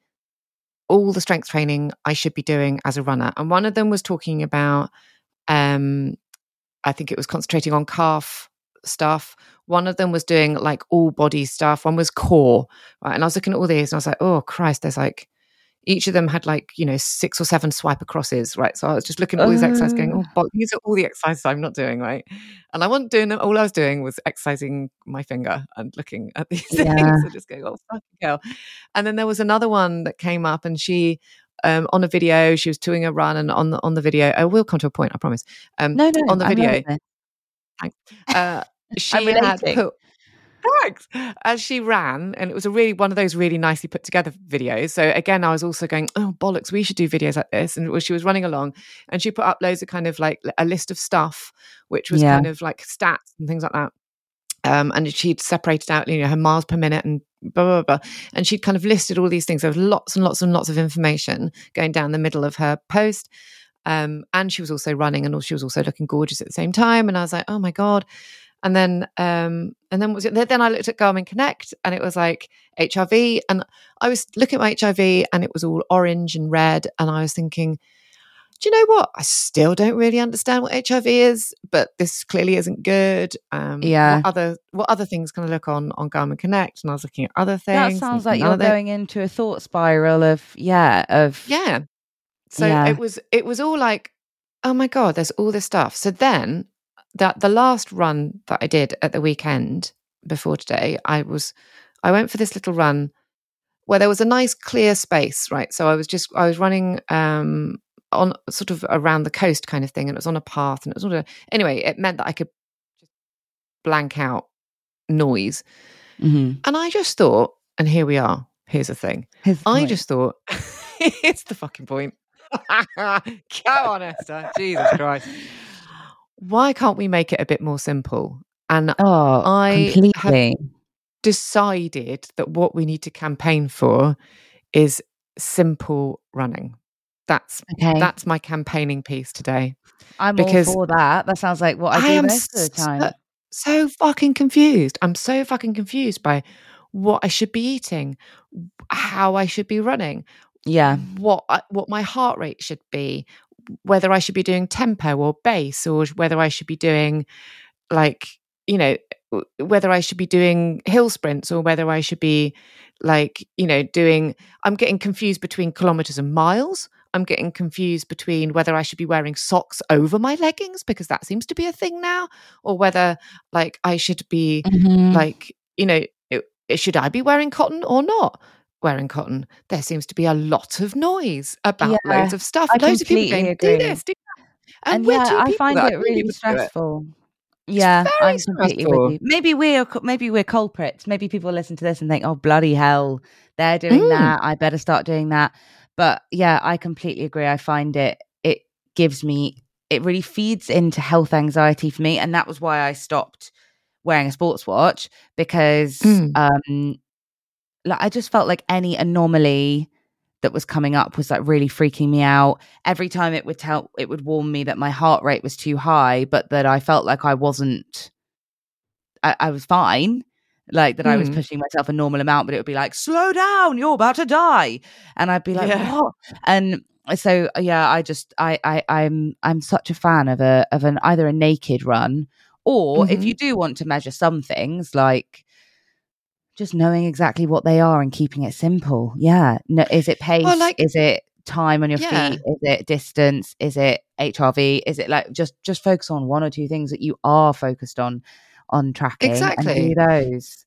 all the strength training I should be doing as a runner. And one of them was talking about, um, I think it was concentrating on calf stuff. One of them was doing like all body stuff. One was core. Right. And I was looking at all these and I was like, oh Christ, there's like each of them had like you know six or seven swipe acrosses right? So i was just looking at all these exercises going oh. But these are all the exercises i'm not doing right? And i wasn't doing them. All i was doing was exercising my finger and looking at these yeah. things and just going oh fucking hell. And then there was another one that came up and she um, on a video she was doing a run and on the on the video i will come to a point i promise um no no on the video uh, she had put As she ran, and it was a really one of those really nicely put together videos. So again, I was also going, oh bollocks, we should do videos like this. And she was running along, and she put up loads of kind of like a list of stuff, which was yeah. kind of like stats and things like that. Um, and she'd separated out, you know, her miles per minute and blah blah blah. And she'd kind of listed all these things. There was lots and lots and lots of information going down the middle of her post. Um, and she was also running, and she was also looking gorgeous at the same time. And I was like, oh my god and then um and then was it, then I looked at Garmin Connect and it was like HRV and I was looking at my HRV and it was all orange and red and I was thinking do you know what? I still don't really understand what HRV is but this clearly isn't good. Um yeah. what other what other things can I look on on Garmin Connect? And I was looking at other things that sounds like you're going into a thought spiral of yeah of yeah. So yeah. it was it was all like oh my god there's all this stuff. So then that the last run that I did at the weekend before today, I was I went for this little run where there was a nice clear space, right? So I was just I was running um on sort of around the coast kind of thing, and it was on a path, and it was sort of anyway. It meant that I could just blank out noise, mm-hmm. and I just thought, and here we are. Here's the thing. Here's the I just thought, it's the fucking point. Come on, Esther. Jesus Christ why can't we make it a bit more simple? And oh, I completely. have decided that what we need to campaign for is simple running. That's okay. that's my campaigning piece today. I'm because all for that. That sounds like what I, I do most of the time. So, so fucking confused. I'm so fucking confused by what I should be eating, how I should be running, yeah, what what my heart rate should be, whether I should be doing tempo or base or whether I should be doing like, you know, whether I should be doing hill sprints or whether I should be like, you know, doing, I'm getting confused between kilometers and miles. I'm getting confused between whether I should be wearing socks over my leggings because that seems to be a thing now, or whether like I should be mm-hmm. like, you know, should I be wearing cotton or not? Wearing cotton, there seems to be a lot of noise about yeah, loads of stuff. I loads of people going, agree. do this, do that. And, and yeah, I find it really stressful. It. Yeah, I'm completely stressful. with you. Maybe we're maybe we're culprits. Maybe people listen to this and think, "Oh bloody hell, they're doing mm. that. I better start doing that." But yeah, I completely agree. I find it it gives me it really feeds into health anxiety for me, and that was why I stopped wearing a sports watch because mm. um like I just felt like any anomaly that was coming up was like really freaking me out. Every time it would tell it would warn me that my heart rate was too high, but that I felt like I wasn't I, I was fine. Like that mm. I was hmm. pushing myself a normal amount, but it would be like, slow down, you're about to die. And I'd be like, yeah. what? And so yeah, I just I, I I'm I'm such a fan of a of an either a naked run or mm-hmm. if you do want to measure some things like just knowing exactly what they are and keeping it simple. Yeah. No, is it pace? Well, like, is it time on your yeah. feet? Is it distance? Is it HRV? Is it like just just focus on one or two things that you are focused on on tracking? Exactly. those.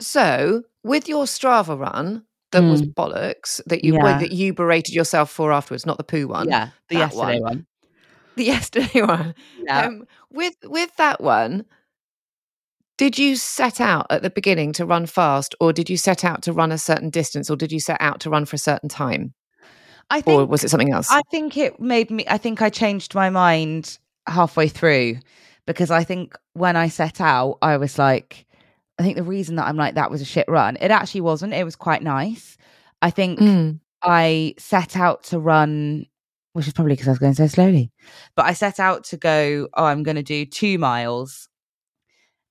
So with your Strava run, that mm. was bollocks that you yeah. that you berated yourself for afterwards, not the poo one. Yeah, the yesterday one. one. The yesterday one. Yeah. Um, with with that one, did you set out at the beginning to run fast, or did you set out to run a certain distance, or did you set out to run for a certain time? I think, or was it something else? I think it made me. I think I changed my mind halfway through because I think when I set out, I was like, I think the reason that I'm like that was a shit run. It actually wasn't. It was quite nice. I think mm. I set out to run which is probably because I was going so slowly. But I set out to go, oh, I'm going to do two miles.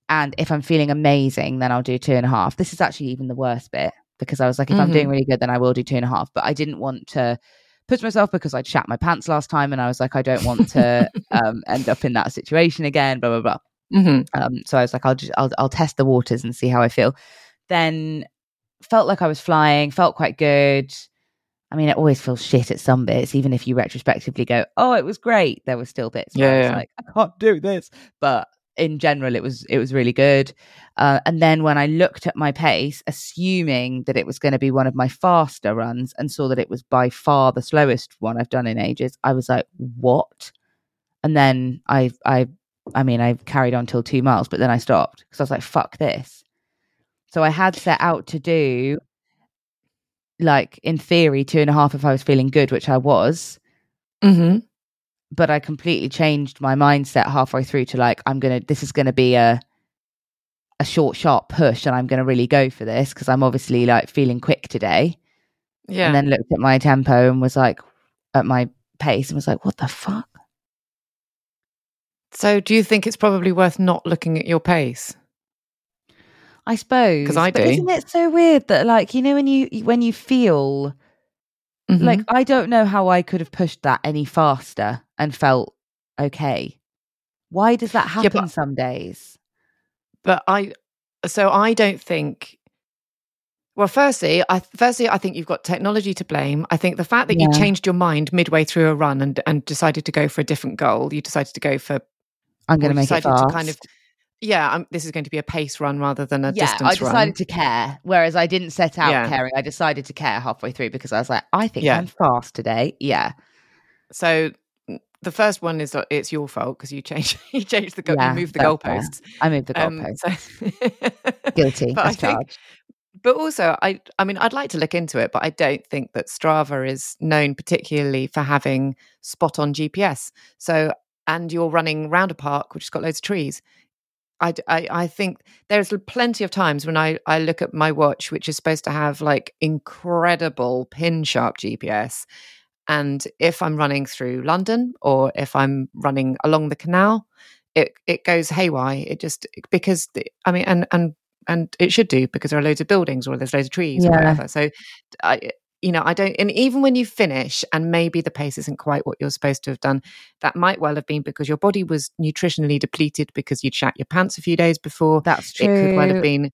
And if I'm feeling amazing, then I'll do two and a half. This is actually even the worst bit because I was like, if I'm doing Mhm. really good, then I will do two and a half. But I didn't want to push myself because I'd shat my pants last time. And I was like, I don't want to um, end up in that situation again, blah, blah, blah. hmm Um, so I was like, I'll just, I'll, I'll test the waters and see how I feel. Then felt like I was flying, felt quite good. I mean, it always feels shit at some bits, even if you retrospectively go, "Oh, it was great." There were still bits I Yeah, was yeah. like, "I can't do this," but in general, it was it was really good. Uh, and then when I looked at my pace, assuming that it was going to be one of my faster runs, and saw that it was by far the slowest one I've done in ages, I was like, "What?" And then I I I mean, I carried on till two miles, but then I stopped because I was like, "Fuck this." So I had set out to do, like in theory, two and a half if I was feeling good, which I was. hmm But I completely changed my mindset halfway through to like, I'm gonna. This is gonna be a a short, sharp push, and I'm gonna really go for this because I'm obviously like feeling quick today. Yeah. And then looked at my tempo and was like, at my pace, and was like, what the fuck? so, do you think it's probably worth not looking at your pace? I suppose because I do. Isn't it so weird that like you know when you when you feel Mhm. like I don't know how I could have pushed that any faster and felt okay. Why does that Yeah, happen but- some days? but I, so I don't think. Well, firstly, I firstly I think you've got technology to blame. I think the fact that you changed your mind midway through a run and and decided to go for a different goal, you decided to go for I'm going to make it fast. to kind of yeah, um, this is going to be a pace run rather than a yeah, distance I decided run. to care, whereas I didn't set out Yeah. caring. I decided to care halfway through because I was like, I think Yeah. I'm fast today. Yeah, So the first one is that it's your fault because you changed you changed the go- you moved the goalposts. I moved the Um, goalpost. so Guilty But I as think, charged. but also, I I mean, I'd like to look into it, but I don't think that Strava is known particularly for having spot on GPS. So, and you're running round a park which has got loads of trees. I, I, I think there's plenty of times when I, I look at my watch, which is supposed to have like incredible pin sharp GPS. And if I'm running through London or if I'm running along the canal, it, it goes haywire. It just, because, the, I mean, and, and, and it should do because there are loads of buildings or there's loads of trees or Yeah. whatever. So, I, you know, I don't, and even when you finish and maybe the pace isn't quite what you're supposed to have done, that might well have been because your body was nutritionally depleted because you'd shat your pants a few days before. That's true. It could well have been.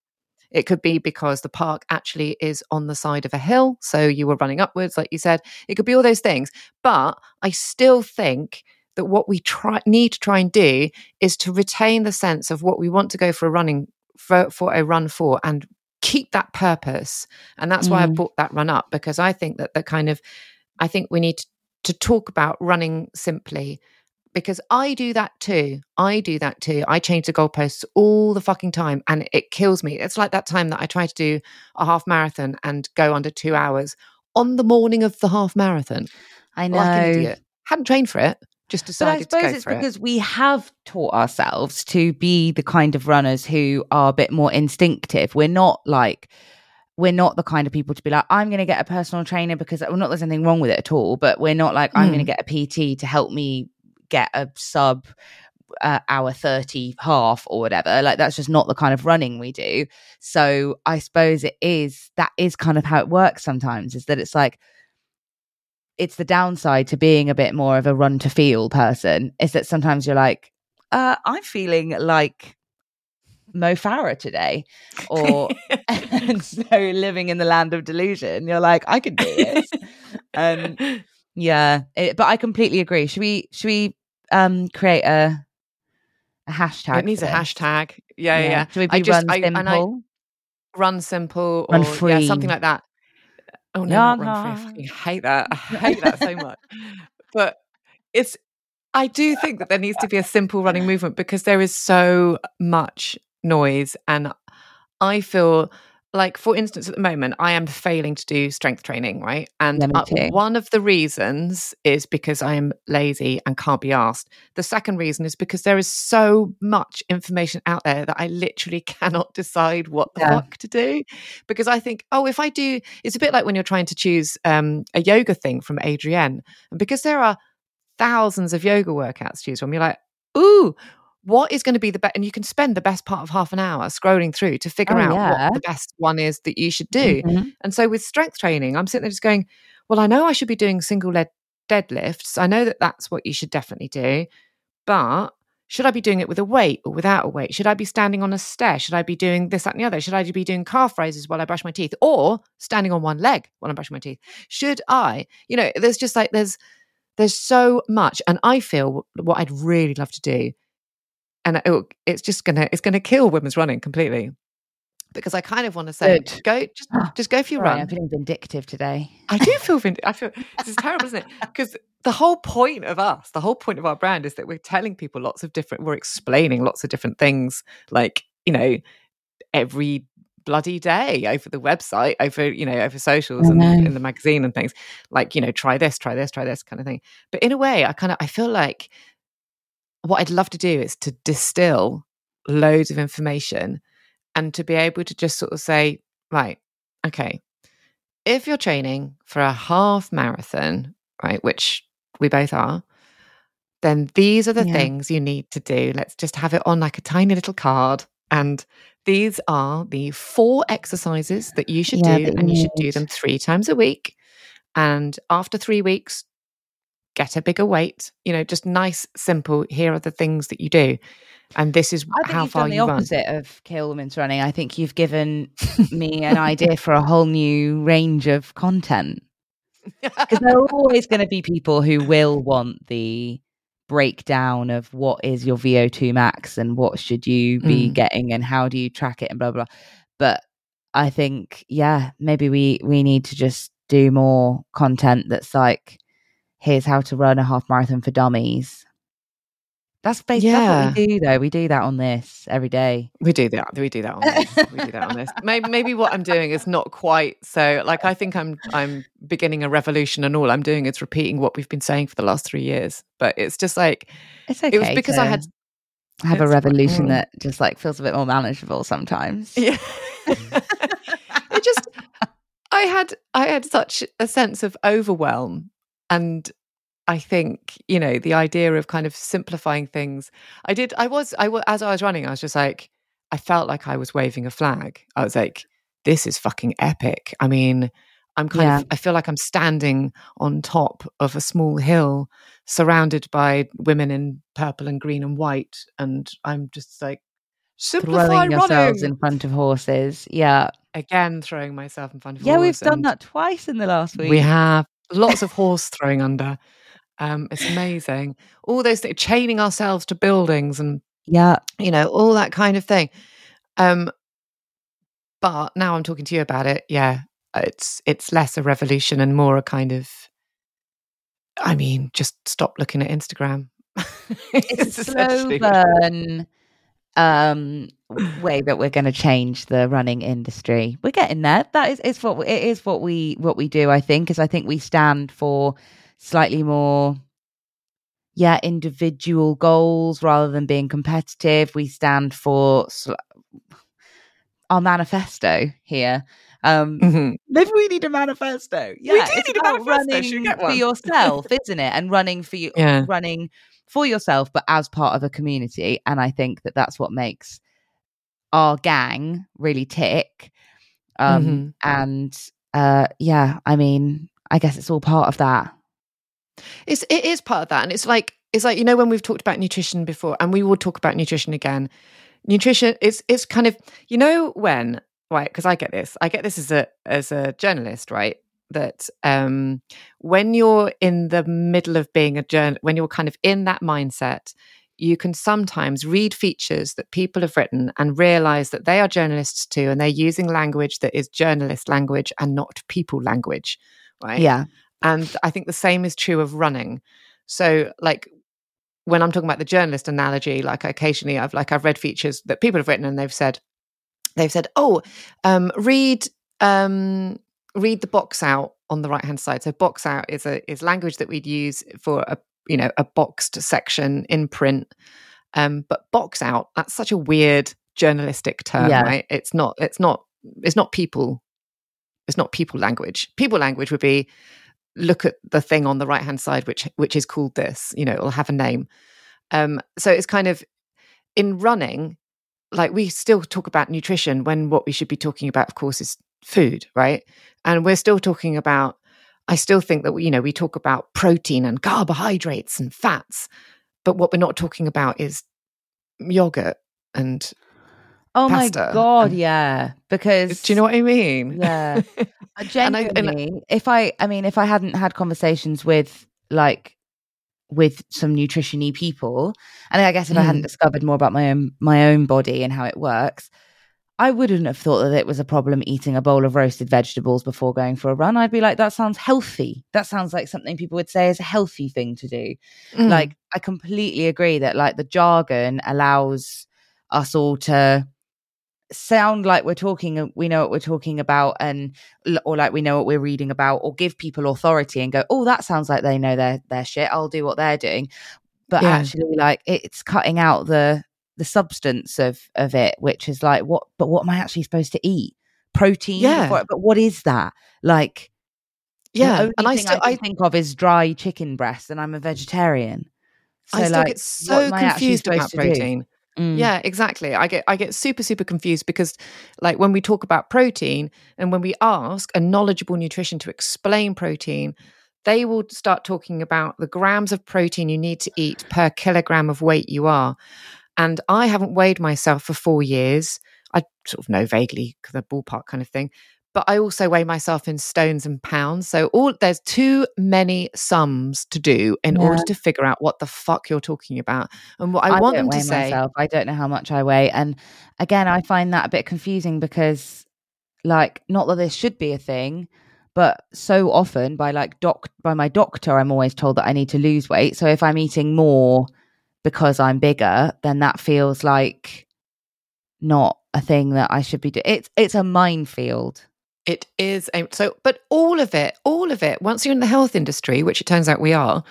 It could be because the park actually is on the side of a hill, so you were running upwards, like you said. It could be all those things, but I still think that what we try need to try and do is to retain the sense of what we want to go for a running for, for a run for, and keep that purpose. And that's why I Mm. brought that run up because I think that the kind of I think we need to talk about running simply because I do that too. I do that too. I change the goalposts all the fucking time and it kills me. It's like that time that I tried to do a half marathon and go under two hours on the morning of the half marathon. I know. Like an idiot. Hadn't trained for it, just But I decided suppose it's for it. because we have taught ourselves to be the kind of runners who are a bit more instinctive. We're not like we're not the kind of people to be like, I'm going to get a personal trainer because well, not there's anything wrong with it at all, but we're not like I'm going to Mm. get a PT to help me get a sub uh, hour 30 half or whatever like that's just not the kind of running we do so i suppose it is that is kind of how it works sometimes is that it's like it's the downside to being a bit more of a run to feel person is that sometimes you're like, uh, I'm feeling like Mo Farah today, or and so living in the land of delusion, you're like, I could do this. and yeah, it, but I completely agree. Should we should we um create a a hashtag? it needs a hashtag. Yeah, yeah. yeah. Should we I be just run I, and I simple? run simple or Run yeah, something like that. Oh no, Yeah. I fucking hate that. I hate that so much. But it's I do think that there needs to be a simple running movement because there is so much noise and I feel like for instance at the moment i am failing to do strength training right? And Yeah, one of the reasons is because i am lazy and can't be asked. The second reason is because there is so much information out there that i literally cannot decide what the Yeah. fuck to do. Because i think oh if i do it's a bit like when you're trying to choose um, a yoga thing from Adriene. And because there are thousands of yoga workouts to choose from you're like ooh what is going to be the best and you can spend the best part of half an hour scrolling through to figure Oh, out yeah. what the best one is that you should do. Mhm. and so with strength training i'm sitting there just going well i know i should be doing single leg deadlifts. I know that that's what you should definitely do but should i be doing it with a weight or without a weight? Should i be standing on a stair? Should i be doing this that and the other? Should i be doing calf raises while i brush my teeth or standing on one leg while i'm brushing my teeth? Should i? You know there's just like there's there's so much and i feel what i'd really love to do and it, it's just gonna it's gonna kill women's running completely because i kind of want to say Good. go just just go for your Sorry, run I'm feeling vindictive today. I do feel vindictive. I feel this is terrible, isn't it? Because the whole point of us, the whole point of our brand is that we're telling people lots of different, we're explaining lots of different things, like you know, every bloody day over the website, over you know, over socials and in the magazine and things. Like you know, try this, try this, try this kind of thing. But in a way, I kind of I feel like what I'd love to do is to distill loads of information and to be able to just sort of say, right, okay, if you're training for a half marathon, right, which we both are, then these are the Yeah. things you need to do. Let's just have it on like a tiny little card. And these are the four exercises that you should Yeah, do, you and you should do them three times a week. And after three weeks, get a bigger weight. You know, just nice, simple. Here are the things that you do, and this is I think how you've far done the you run. opposite of kill women's running. I think you've given me an idea for a whole new range of content. Because there are always going to be people who will want the breakdown of what is your VO2 max and what should you be Mm. getting and how do you track it and blah blah. But I think yeah, maybe we we need to just do more content that's like here's how to run a half marathon for dummies. That's basically that's what we do though. We do that on this every day. We do that. We do that on this. we do that on this. Maybe, maybe what I'm doing is not quite so. Like I think I'm I'm beginning a revolution, and all I'm doing is repeating what we've been saying for the last three years. But it's just like It's okay. it was because I had have a revolution mm. that just like feels a bit more manageable sometimes. yeah. it just I had I had such a sense of overwhelm, and I think you know the idea of kind of simplifying things. I did. I was. I was as I was running. I was just like I felt like I was waving a flag. I was like, this is fucking epic. I mean. I'm kind Yeah. of, I feel like I'm standing on top of a small hill surrounded by women in purple and green and white. And I'm just like, simplify Throwing yourselves running. in front of horses. Yeah. Again, throwing myself in front of horses. Yeah, we've done that twice in the last week. We have lots of horse throwing under. Um, it's amazing. All those things, chaining ourselves to buildings and Yeah. you know all that kind of thing. Um, but now I'm talking to you about it. Yeah, it's it's less a revolution and more a kind of. I mean, just stop looking at Instagram. It's a slow essentially what it is. burn um way that we're going to change the running industry. We're getting there. That is it's what it is what we what we do I think is I think we stand for slightly more yeah, individual goals rather than being competitive. We stand for sl- our manifesto here. Um Mhm. Maybe we need a manifesto. Yeah, we do need a manifesto. Running for yourself, isn't it? And running for you, Yeah. running for yourself, but as part of a community. And I think that that's what makes our gang really tick. Um, Mhm. And uh, yeah, I mean, I guess it's all part of that. It's it is part of that, and it's like it's like you know when we've talked about nutrition before, and we will talk about nutrition again. Nutrition it's it's kind of you know when right because I get this I get this as a as a journalist right that um when you're in the middle of being a journal when you're kind of in that mindset you can sometimes read features that people have written and realize that they are journalists too and they're using language that is journalist language and not people language right Yeah. and I think the same is true of running. So, like when I'm talking about the journalist analogy, like occasionally I've like I've read features that people have written and they've said, they've said, "Oh, um, read um, read the box out on the right hand side." So box out is a is language that we'd use for a you know a boxed section in print. Um, but box out that's such a weird journalistic term, Yeah. right? It's not. It's not. It's not people. It's not people language. People language would be look at the thing on the right hand side, which which is called this. You know, it'll have a name. Um, so it's kind of in running like we still talk about nutrition when what we should be talking about of course is food right and we're still talking about i still think that you know we talk about protein and carbohydrates and fats but what we're not talking about is yogurt and Oh my god, and- yeah. Because do you know what i mean Yeah. Uh, And I- and genuinely, if I, I mean, if I hadn't had conversations with like with some nutrition-y people, and I guess if I hadn't Mm. discovered more about my own my own body and how it works, I wouldn't have thought that it was a problem eating a bowl of roasted vegetables before going for a run. I'd be like, that sounds healthy. That sounds like something people would say is a healthy thing to do. Mm. Like, I completely agree that like the jargon allows us all to sound like we're talking we know what we're talking about and or like we know what we're reading about or give people authority and go oh that sounds like they know their their shit i'll do what they're doing but Yeah. actually like it's cutting out the the substance of of it which is like what but what am i actually supposed to eat protein Yeah. before- but what is that like yeah and i still I, i think of is dry chicken breast and i'm a vegetarian so i still like get so am I actually confused about supposed to do? protein Mm. Yeah, exactly. I get I get super super confused because like when we talk about protein and when we ask a knowledgeable nutrition to explain protein, they will start talking about the grams of protein you need to eat per kilogram of weight you are. And I haven't weighed myself for 4 years. I sort of know vaguely the ballpark kind of thing. But I also weigh myself in stones and pounds. So all there's too many sums to do in order to figure out what the fuck you're talking about. And what I, want them to say myself. I don't know how much I weigh, and again, I find that a bit confusing because, like, not that this should be a thing, but so often by like doc by my doctor, I'm always told that I need to lose weight. So if I'm eating more because I'm bigger, then that feels like not a thing that I should be doing. It's it's a minefield. It is a, so, but all of it, all of it. Once you're in the health industry, which it turns out we are,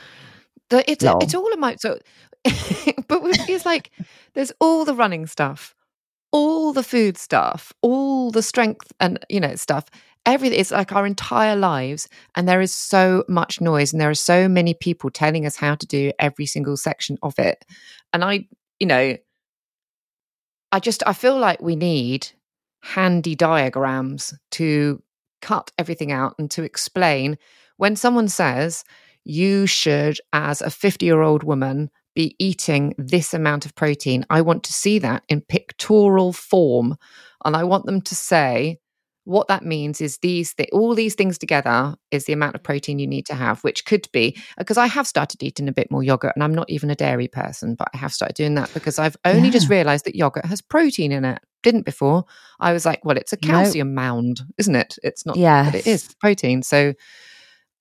the, it's Lol. it's all about so. but it's like there's all the running stuff, all the food stuff, all the strength and you know stuff. Everything it's like our entire lives, and there is so much noise, and there are so many people telling us how to do every single section of it. And I, you know, I just I feel like we need handy diagrams to cut everything out and to explain when someone says you should as a 50 year old woman be eating this amount of protein i want to see that in pictorial form and i want them to say what that means is these th- all these things together is the amount of protein you need to have which could be because i have started eating a bit more yogurt and i'm not even a dairy person but i have started doing that because i've only just realized that yogurt has protein in it. Didn't before. I was like well it's a No. calcium mound isn't it? It's not but it is protein. So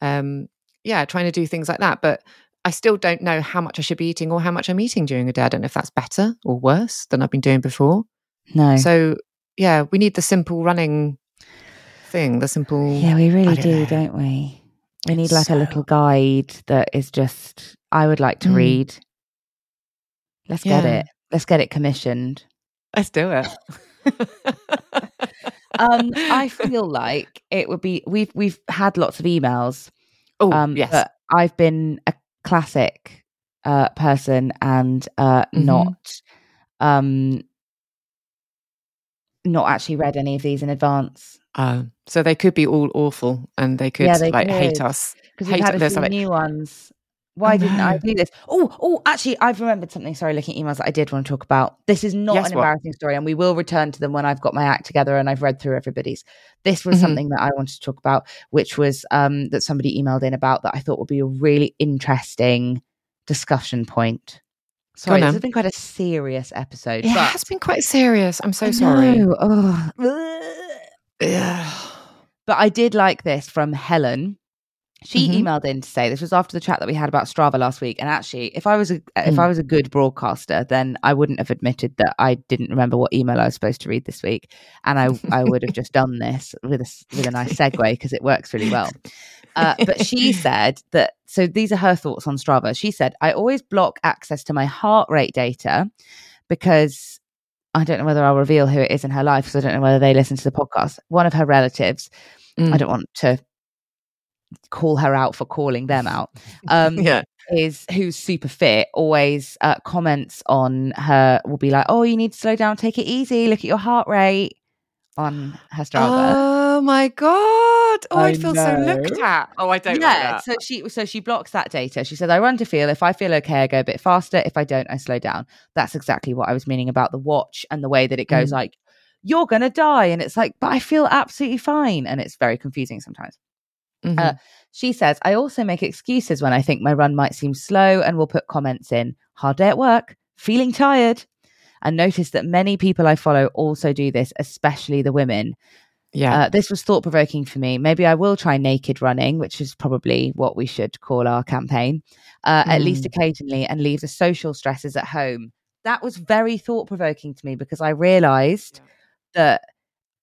um yeah trying to do things like that but i still don't know how much i should be eating or how much i'm eating during a day. I don't know if that's better or worse than i've been doing before. No. so yeah we need the simple running thing the simple Yeah, we really don't do, know. don't we? We need like so- a little guide that is just I would like to Mm. read. Let's get it. Let's get it commissioned. let's do it Um, I feel like it would be we've we've had lots of emails. oh Um, yes but I've been a classic uh person and uh Mhm. not um not actually read any of these in advance Uh, so they could be all awful and they could Yeah, they like hate us because we've had a few like- new ones. Why didn't I do this? Oh, oh, actually, I've remembered something. Sorry, looking at emails that I did want to talk about. This is not Yes, an what? embarrassing story, and we will return to them when I've got my act together and I've read through everybody's. This was Mhm. something that I wanted to talk about, which was um, that somebody emailed in about that I thought would be a really interesting discussion point. Sorry, this has been quite a serious episode. it but has been quite serious i'm so I sorry oh. Yeah. But I did like this from Helen, She Mhm. emailed in to say this was after the chat that we had about Strava last week. And actually, if I was a if Mm. I was a good broadcaster, then I wouldn't have admitted that I didn't remember what email I was supposed to read this week, and I I would have just done this with a with a nice segue because it works really well. Uh, but she said that so these are her thoughts on Strava. She said I always block access to my heart rate data because I don't know whether I'll reveal who it is in her life because I don't know whether they listen to the podcast. One of her relatives. I Mm. don't want to call her out for calling them out. Um, yeah. is who's super fit always uh, comments on her will be like, "Oh, you need to slow down, take it easy, look at your heart rate." On her Strava, Oh my god! Oh, I I'd feel so looked at. Oh, I don't like yeah. that. So she so she blocks that data. She says, "I run to feel. If I feel okay, I go a bit faster. If I don't, I slow down." That's exactly what I was meaning about the watch and the way that it goes. Mm. Like, you're gonna die, and it's like, but I feel absolutely fine, and it's very confusing sometimes. Mhm. Uh, she says, I also make excuses when I think my run might seem slow and will put comments in hard day at work, feeling tired. And notice that many people I follow also do this, especially the women. Yeah. Uh, this was thought provoking for me. Maybe I will try naked running, which is probably what we should call our campaign, uh, at least Mm. occasionally, and leave the social stresses at home. That was very thought provoking to me because I realized that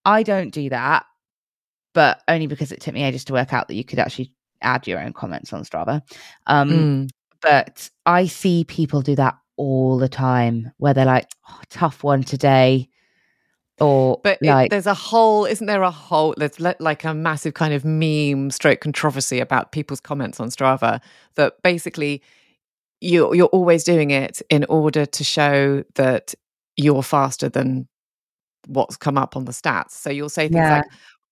I don't do that, but only because it took me ages to work out that you could actually add your own comments on Strava. Um, Mm. But I see people do that all the time where they're like, oh, tough one today. Or But it- there's a whole, isn't there a whole, there's like a massive kind of meme stroke controversy about people's comments on Strava that basically you, you're always doing it in order to show that you're faster than what's come up on the stats. So you'll say things Yeah. like,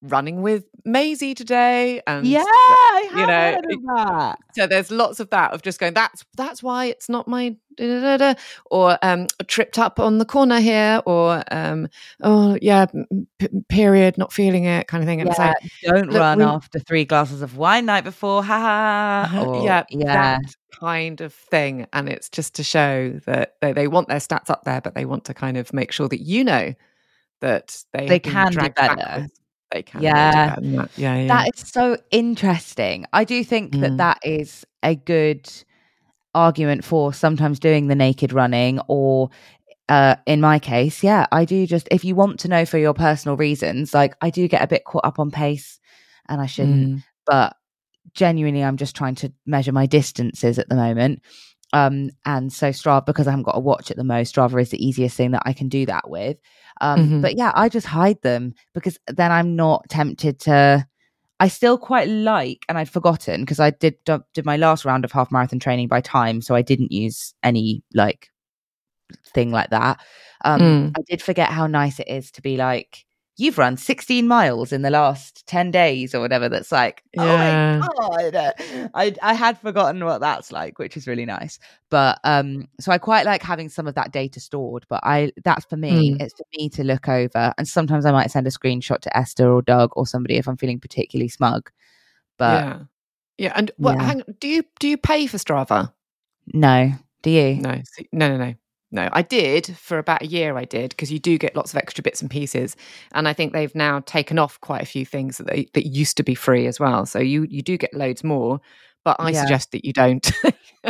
running with Maisie today. And yeah, I you know, heard of that. So there's lots of that of just going. That's that's why it's not my da, da, da, da," or um tripped up on the corner here, or um oh yeah, p- period, not feeling it, kind of thing. And it's Yeah, like don't look, run we- after three glasses of wine night before. Ha ha. ha. Yeah, yeah. that kind of thing. And it's just to show that they, they want their stats up there, but they want to kind of make sure that you know that they They can do better. backwards. They can. Yeah. do better than that. yeah, yeah. That is so interesting. I do think that Mm. that is a good argument for sometimes doing the naked running or uh in my case yeah i do just if you want to know for your personal reasons like i do get a bit caught up on pace and i shouldn't Mm. but genuinely i'm just trying to measure my distances at the moment um and so strava because i haven't got a watch at the most strava is the easiest thing that i can do that with um Mhm. but yeah i just hide them because then i'm not tempted to i still quite like and i'd forgotten because i did did my last round of half marathon training by time so i didn't use any like thing like that um Mm. i did forget how nice it is to be like you've run 16 miles in the last 10 days or whatever that's like Yeah. oh my god I, I had forgotten what that's like which is really nice but um so i quite like having some of that data stored but i that's for me Mm. it's for me to look over and sometimes i might send a screenshot to esther or doug or somebody if i'm feeling particularly smug but yeah, yeah. And what? yeah. Hang, do you do you pay for Strava? no do you No, no, no, no, no. I did for about a year. I did because you do get lots of extra bits and pieces, and I think they've now taken off quite a few things that they, that used to be free as well. So you you do get loads more, but I Yeah. suggest that you don't.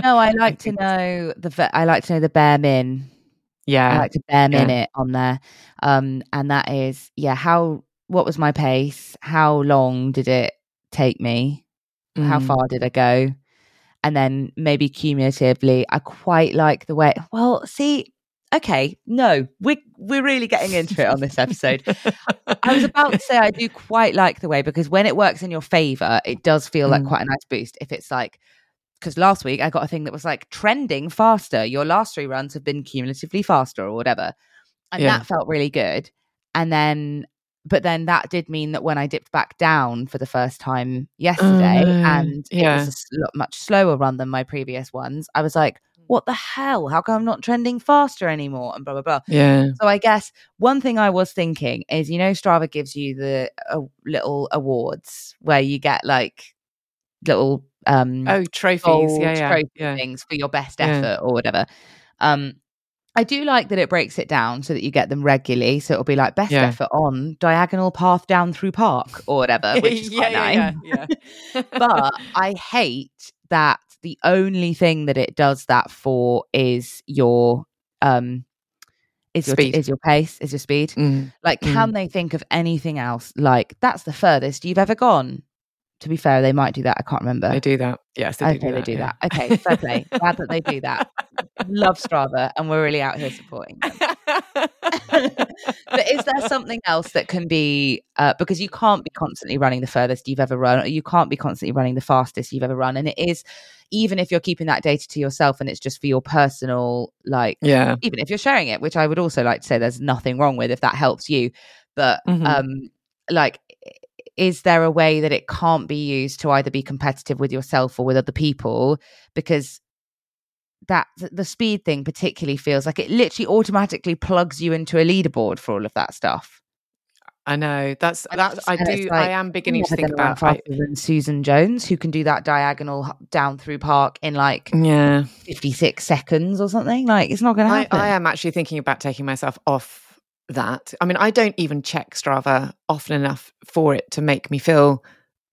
no i like to know the i like to know the bare min Yeah, I like to bare yeah. it on there. Um, and that is, yeah, how, what was my pace? How long did it take me? How Mm. far did I go? And then maybe cumulatively, I quite like the way, well, see, okay, no, we're, we're really getting into it on this episode. I was about to say I do quite like the way because when it works in your favor, it does feel like Mm. quite a nice boost. If it's like, because last week I got a thing that was like trending faster. Your last three runs have been cumulatively faster or whatever. And Yeah. that felt really good. And then, but then that did mean that when I dipped back down for the first time yesterday no. and it was a lot much slower run than my previous ones, I was like, what the hell? How come I'm not trending faster anymore? And blah, blah, blah. yeah, So I guess one thing I was thinking is, you know, Strava gives you the uh, little awards where you get like little um Oh, trophies. yeah, yeah, trophy yeah. things for your best Yeah. effort or whatever. Um, I do like that it breaks it down so that you get them regularly. So it'll be like best Yeah. effort on diagonal path down through park or whatever, which is quite nice. yeah, yeah. but I hate that the only thing that it does that for is your um is your is your pace, is your speed. Mm. Like, can they think of anything else? Like, that's the furthest you've ever gone. To be fair, they might do that. I can't remember. They do that. Yes, they okay, do, they that, do yeah. that. Okay, fair play. Glad that they do that. Love Strava, and we're really out here supporting them. but is there something else that can be uh, because you can't be constantly running the furthest you've ever run or you can't be constantly running the fastest you've ever run and it is even if you're keeping that data to yourself and it's just for your personal like yeah. even if you're sharing it which i would also like to say there's nothing wrong with if that helps you but Mhm. um like is there a way that it can't be used to either be competitive with yourself or with other people because that the speed thing particularly feels like it literally automatically plugs you into a leaderboard for all of that stuff. I know. That's And that's I do like, I am beginning to think gonna about I, than Susan Jones, who can do that diagonal down through park in like yeah. 56 seconds or something. Like it's not going to I, happen. I am actually thinking about taking myself off that. I mean, I don't even check Strava often enough for it to make me feel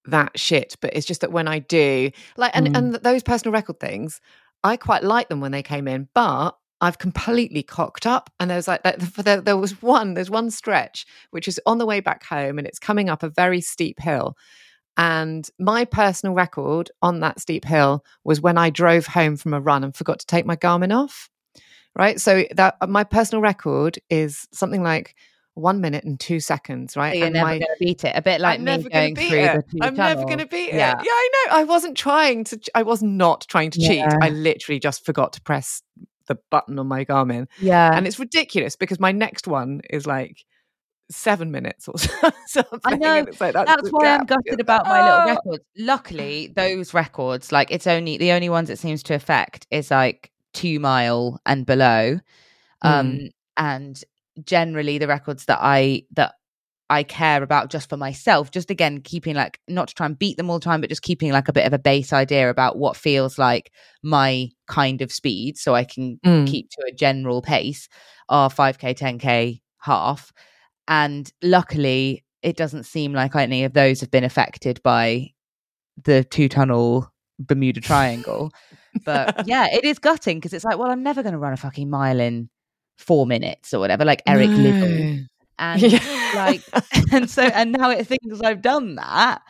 that shit. But it's just that when I do, like, and, Mm. and those personal record things, I quite like them when they came in, but I've completely cocked up. And there's like, that- there, there was one, there's one stretch which is on the way back home and it's coming up a very steep hill. And my personal record on that steep hill was when I drove home from a run and forgot to take my Garmin off. Right. So that uh, my personal record is something like one minute and two seconds. Right. So you're and never my, going to beat it. A bit like I'm me never gonna beat through it. the two I'm never going to beat it. Yeah. Yeah, I know. I wasn't trying to. I was not trying to cheat. I literally just forgot to press the button on my Garmin, Yeah. and it's ridiculous because my next one is like seven minutes or something. I know. like, that's, That's why I'm gutted about my little "Oh." records. Luckily, those records, like it's only the only ones it seems to affect is like two mile and below. Um and generally the records that I that I care about just for myself, just again keeping like not to try and beat them all the time, but just keeping like a bit of a base idea about what feels like my kind of speed so I can Mm. keep to a general pace are 5k 10k half and luckily it doesn't seem like any of those have been affected by the two tunnel bermuda triangle but yeah it is gutting because it's like well i'm never going to run a fucking mile in four minutes or whatever like eric liddell and Yeah. like and so and now it thinks i've done that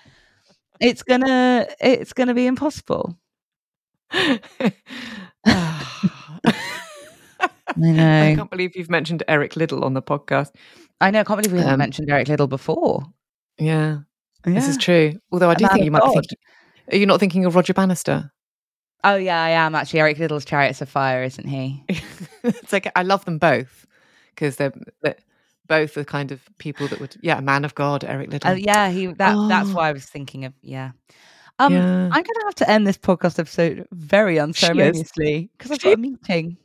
it's gonna it's gonna be impossible I know. I can't believe you've mentioned Eric Liddell on the podcast. i know i can't believe we haven't Um, mentioned eric liddell before Yeah, this is true. Although I do think you might. Be thinking, are you not thinking of Roger Bannister? Oh yeah, I am actually. Eric Liddell's Chariots of Fire, isn't he? it's like I love them both because they're, they're both the kind of people that would. Yeah, a man of God, Eric Liddell. Oh yeah, he. That that's Oh. why I was thinking of. Yeah. Um, Yeah. I'm gonna have to end this podcast episode very unceremoniously because I've got a meeting.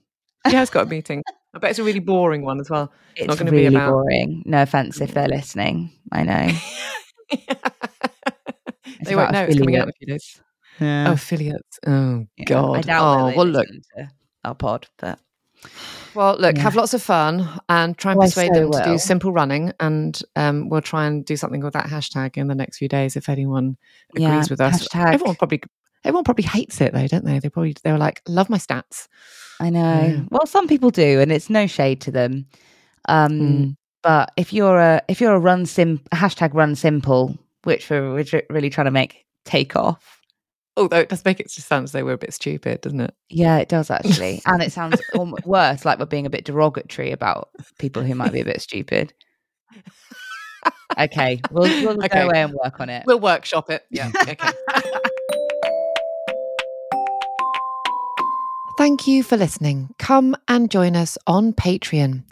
He has got a meeting. I bet it's a really boring one as well. It's not gonna really be about- boring. No offense if they're listening. I know. they won't know it's coming out in a few days. Affiliates. Yeah. Oh, affiliates. Oh, Yeah. I God. doubt oh, well, look. our pod, but Well, look, Yeah. have lots of fun and try and Oh, persuade so them to do simple running. And um, we'll try and do something with that hashtag in the next few days if anyone agrees Yeah, with us. hashtag- Everyone probably. Everyone probably hates it though, don't they? They probably they were like, "Love my stats." I know. Well, some people do, and it's no shade to them. Um, Mm. But if you're a if you're a run sim hashtag run simple, which we're, we're really trying to make take off. Although it does make it just sound as though we're a bit stupid, doesn't it? Yeah, it does actually, and it sounds alm- worse, like we're being a bit derogatory about people who might be a bit stupid. Okay, we'll, we'll Okay. go away and work on it. We'll workshop it. Yeah. Okay. Thank you for listening. Come and join us on Patreon.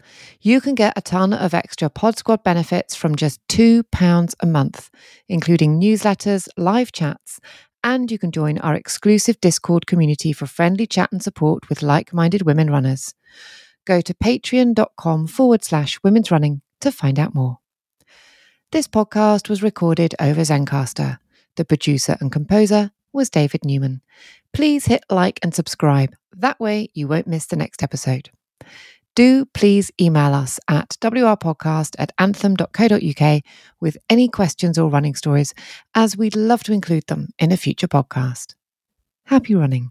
You can get a ton of extra Pod Squad benefits from just £2 a month, including newsletters, live chats, and you can join our exclusive Discord community for friendly chat and support with like minded women runners. Go to patreon.com forward slash women's running to find out more. This podcast was recorded over Zencastr. The producer and composer was David Newman. Please hit like and subscribe. That way you won't miss the next episode. Do please email us at wrpodcast at anthem.co.uk with any questions or running stories, as we'd love to include them in a future podcast. Happy running.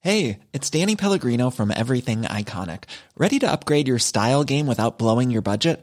Hey, it's Danny Pellegrino from Everything Iconic. Ready to upgrade your style game without blowing your budget?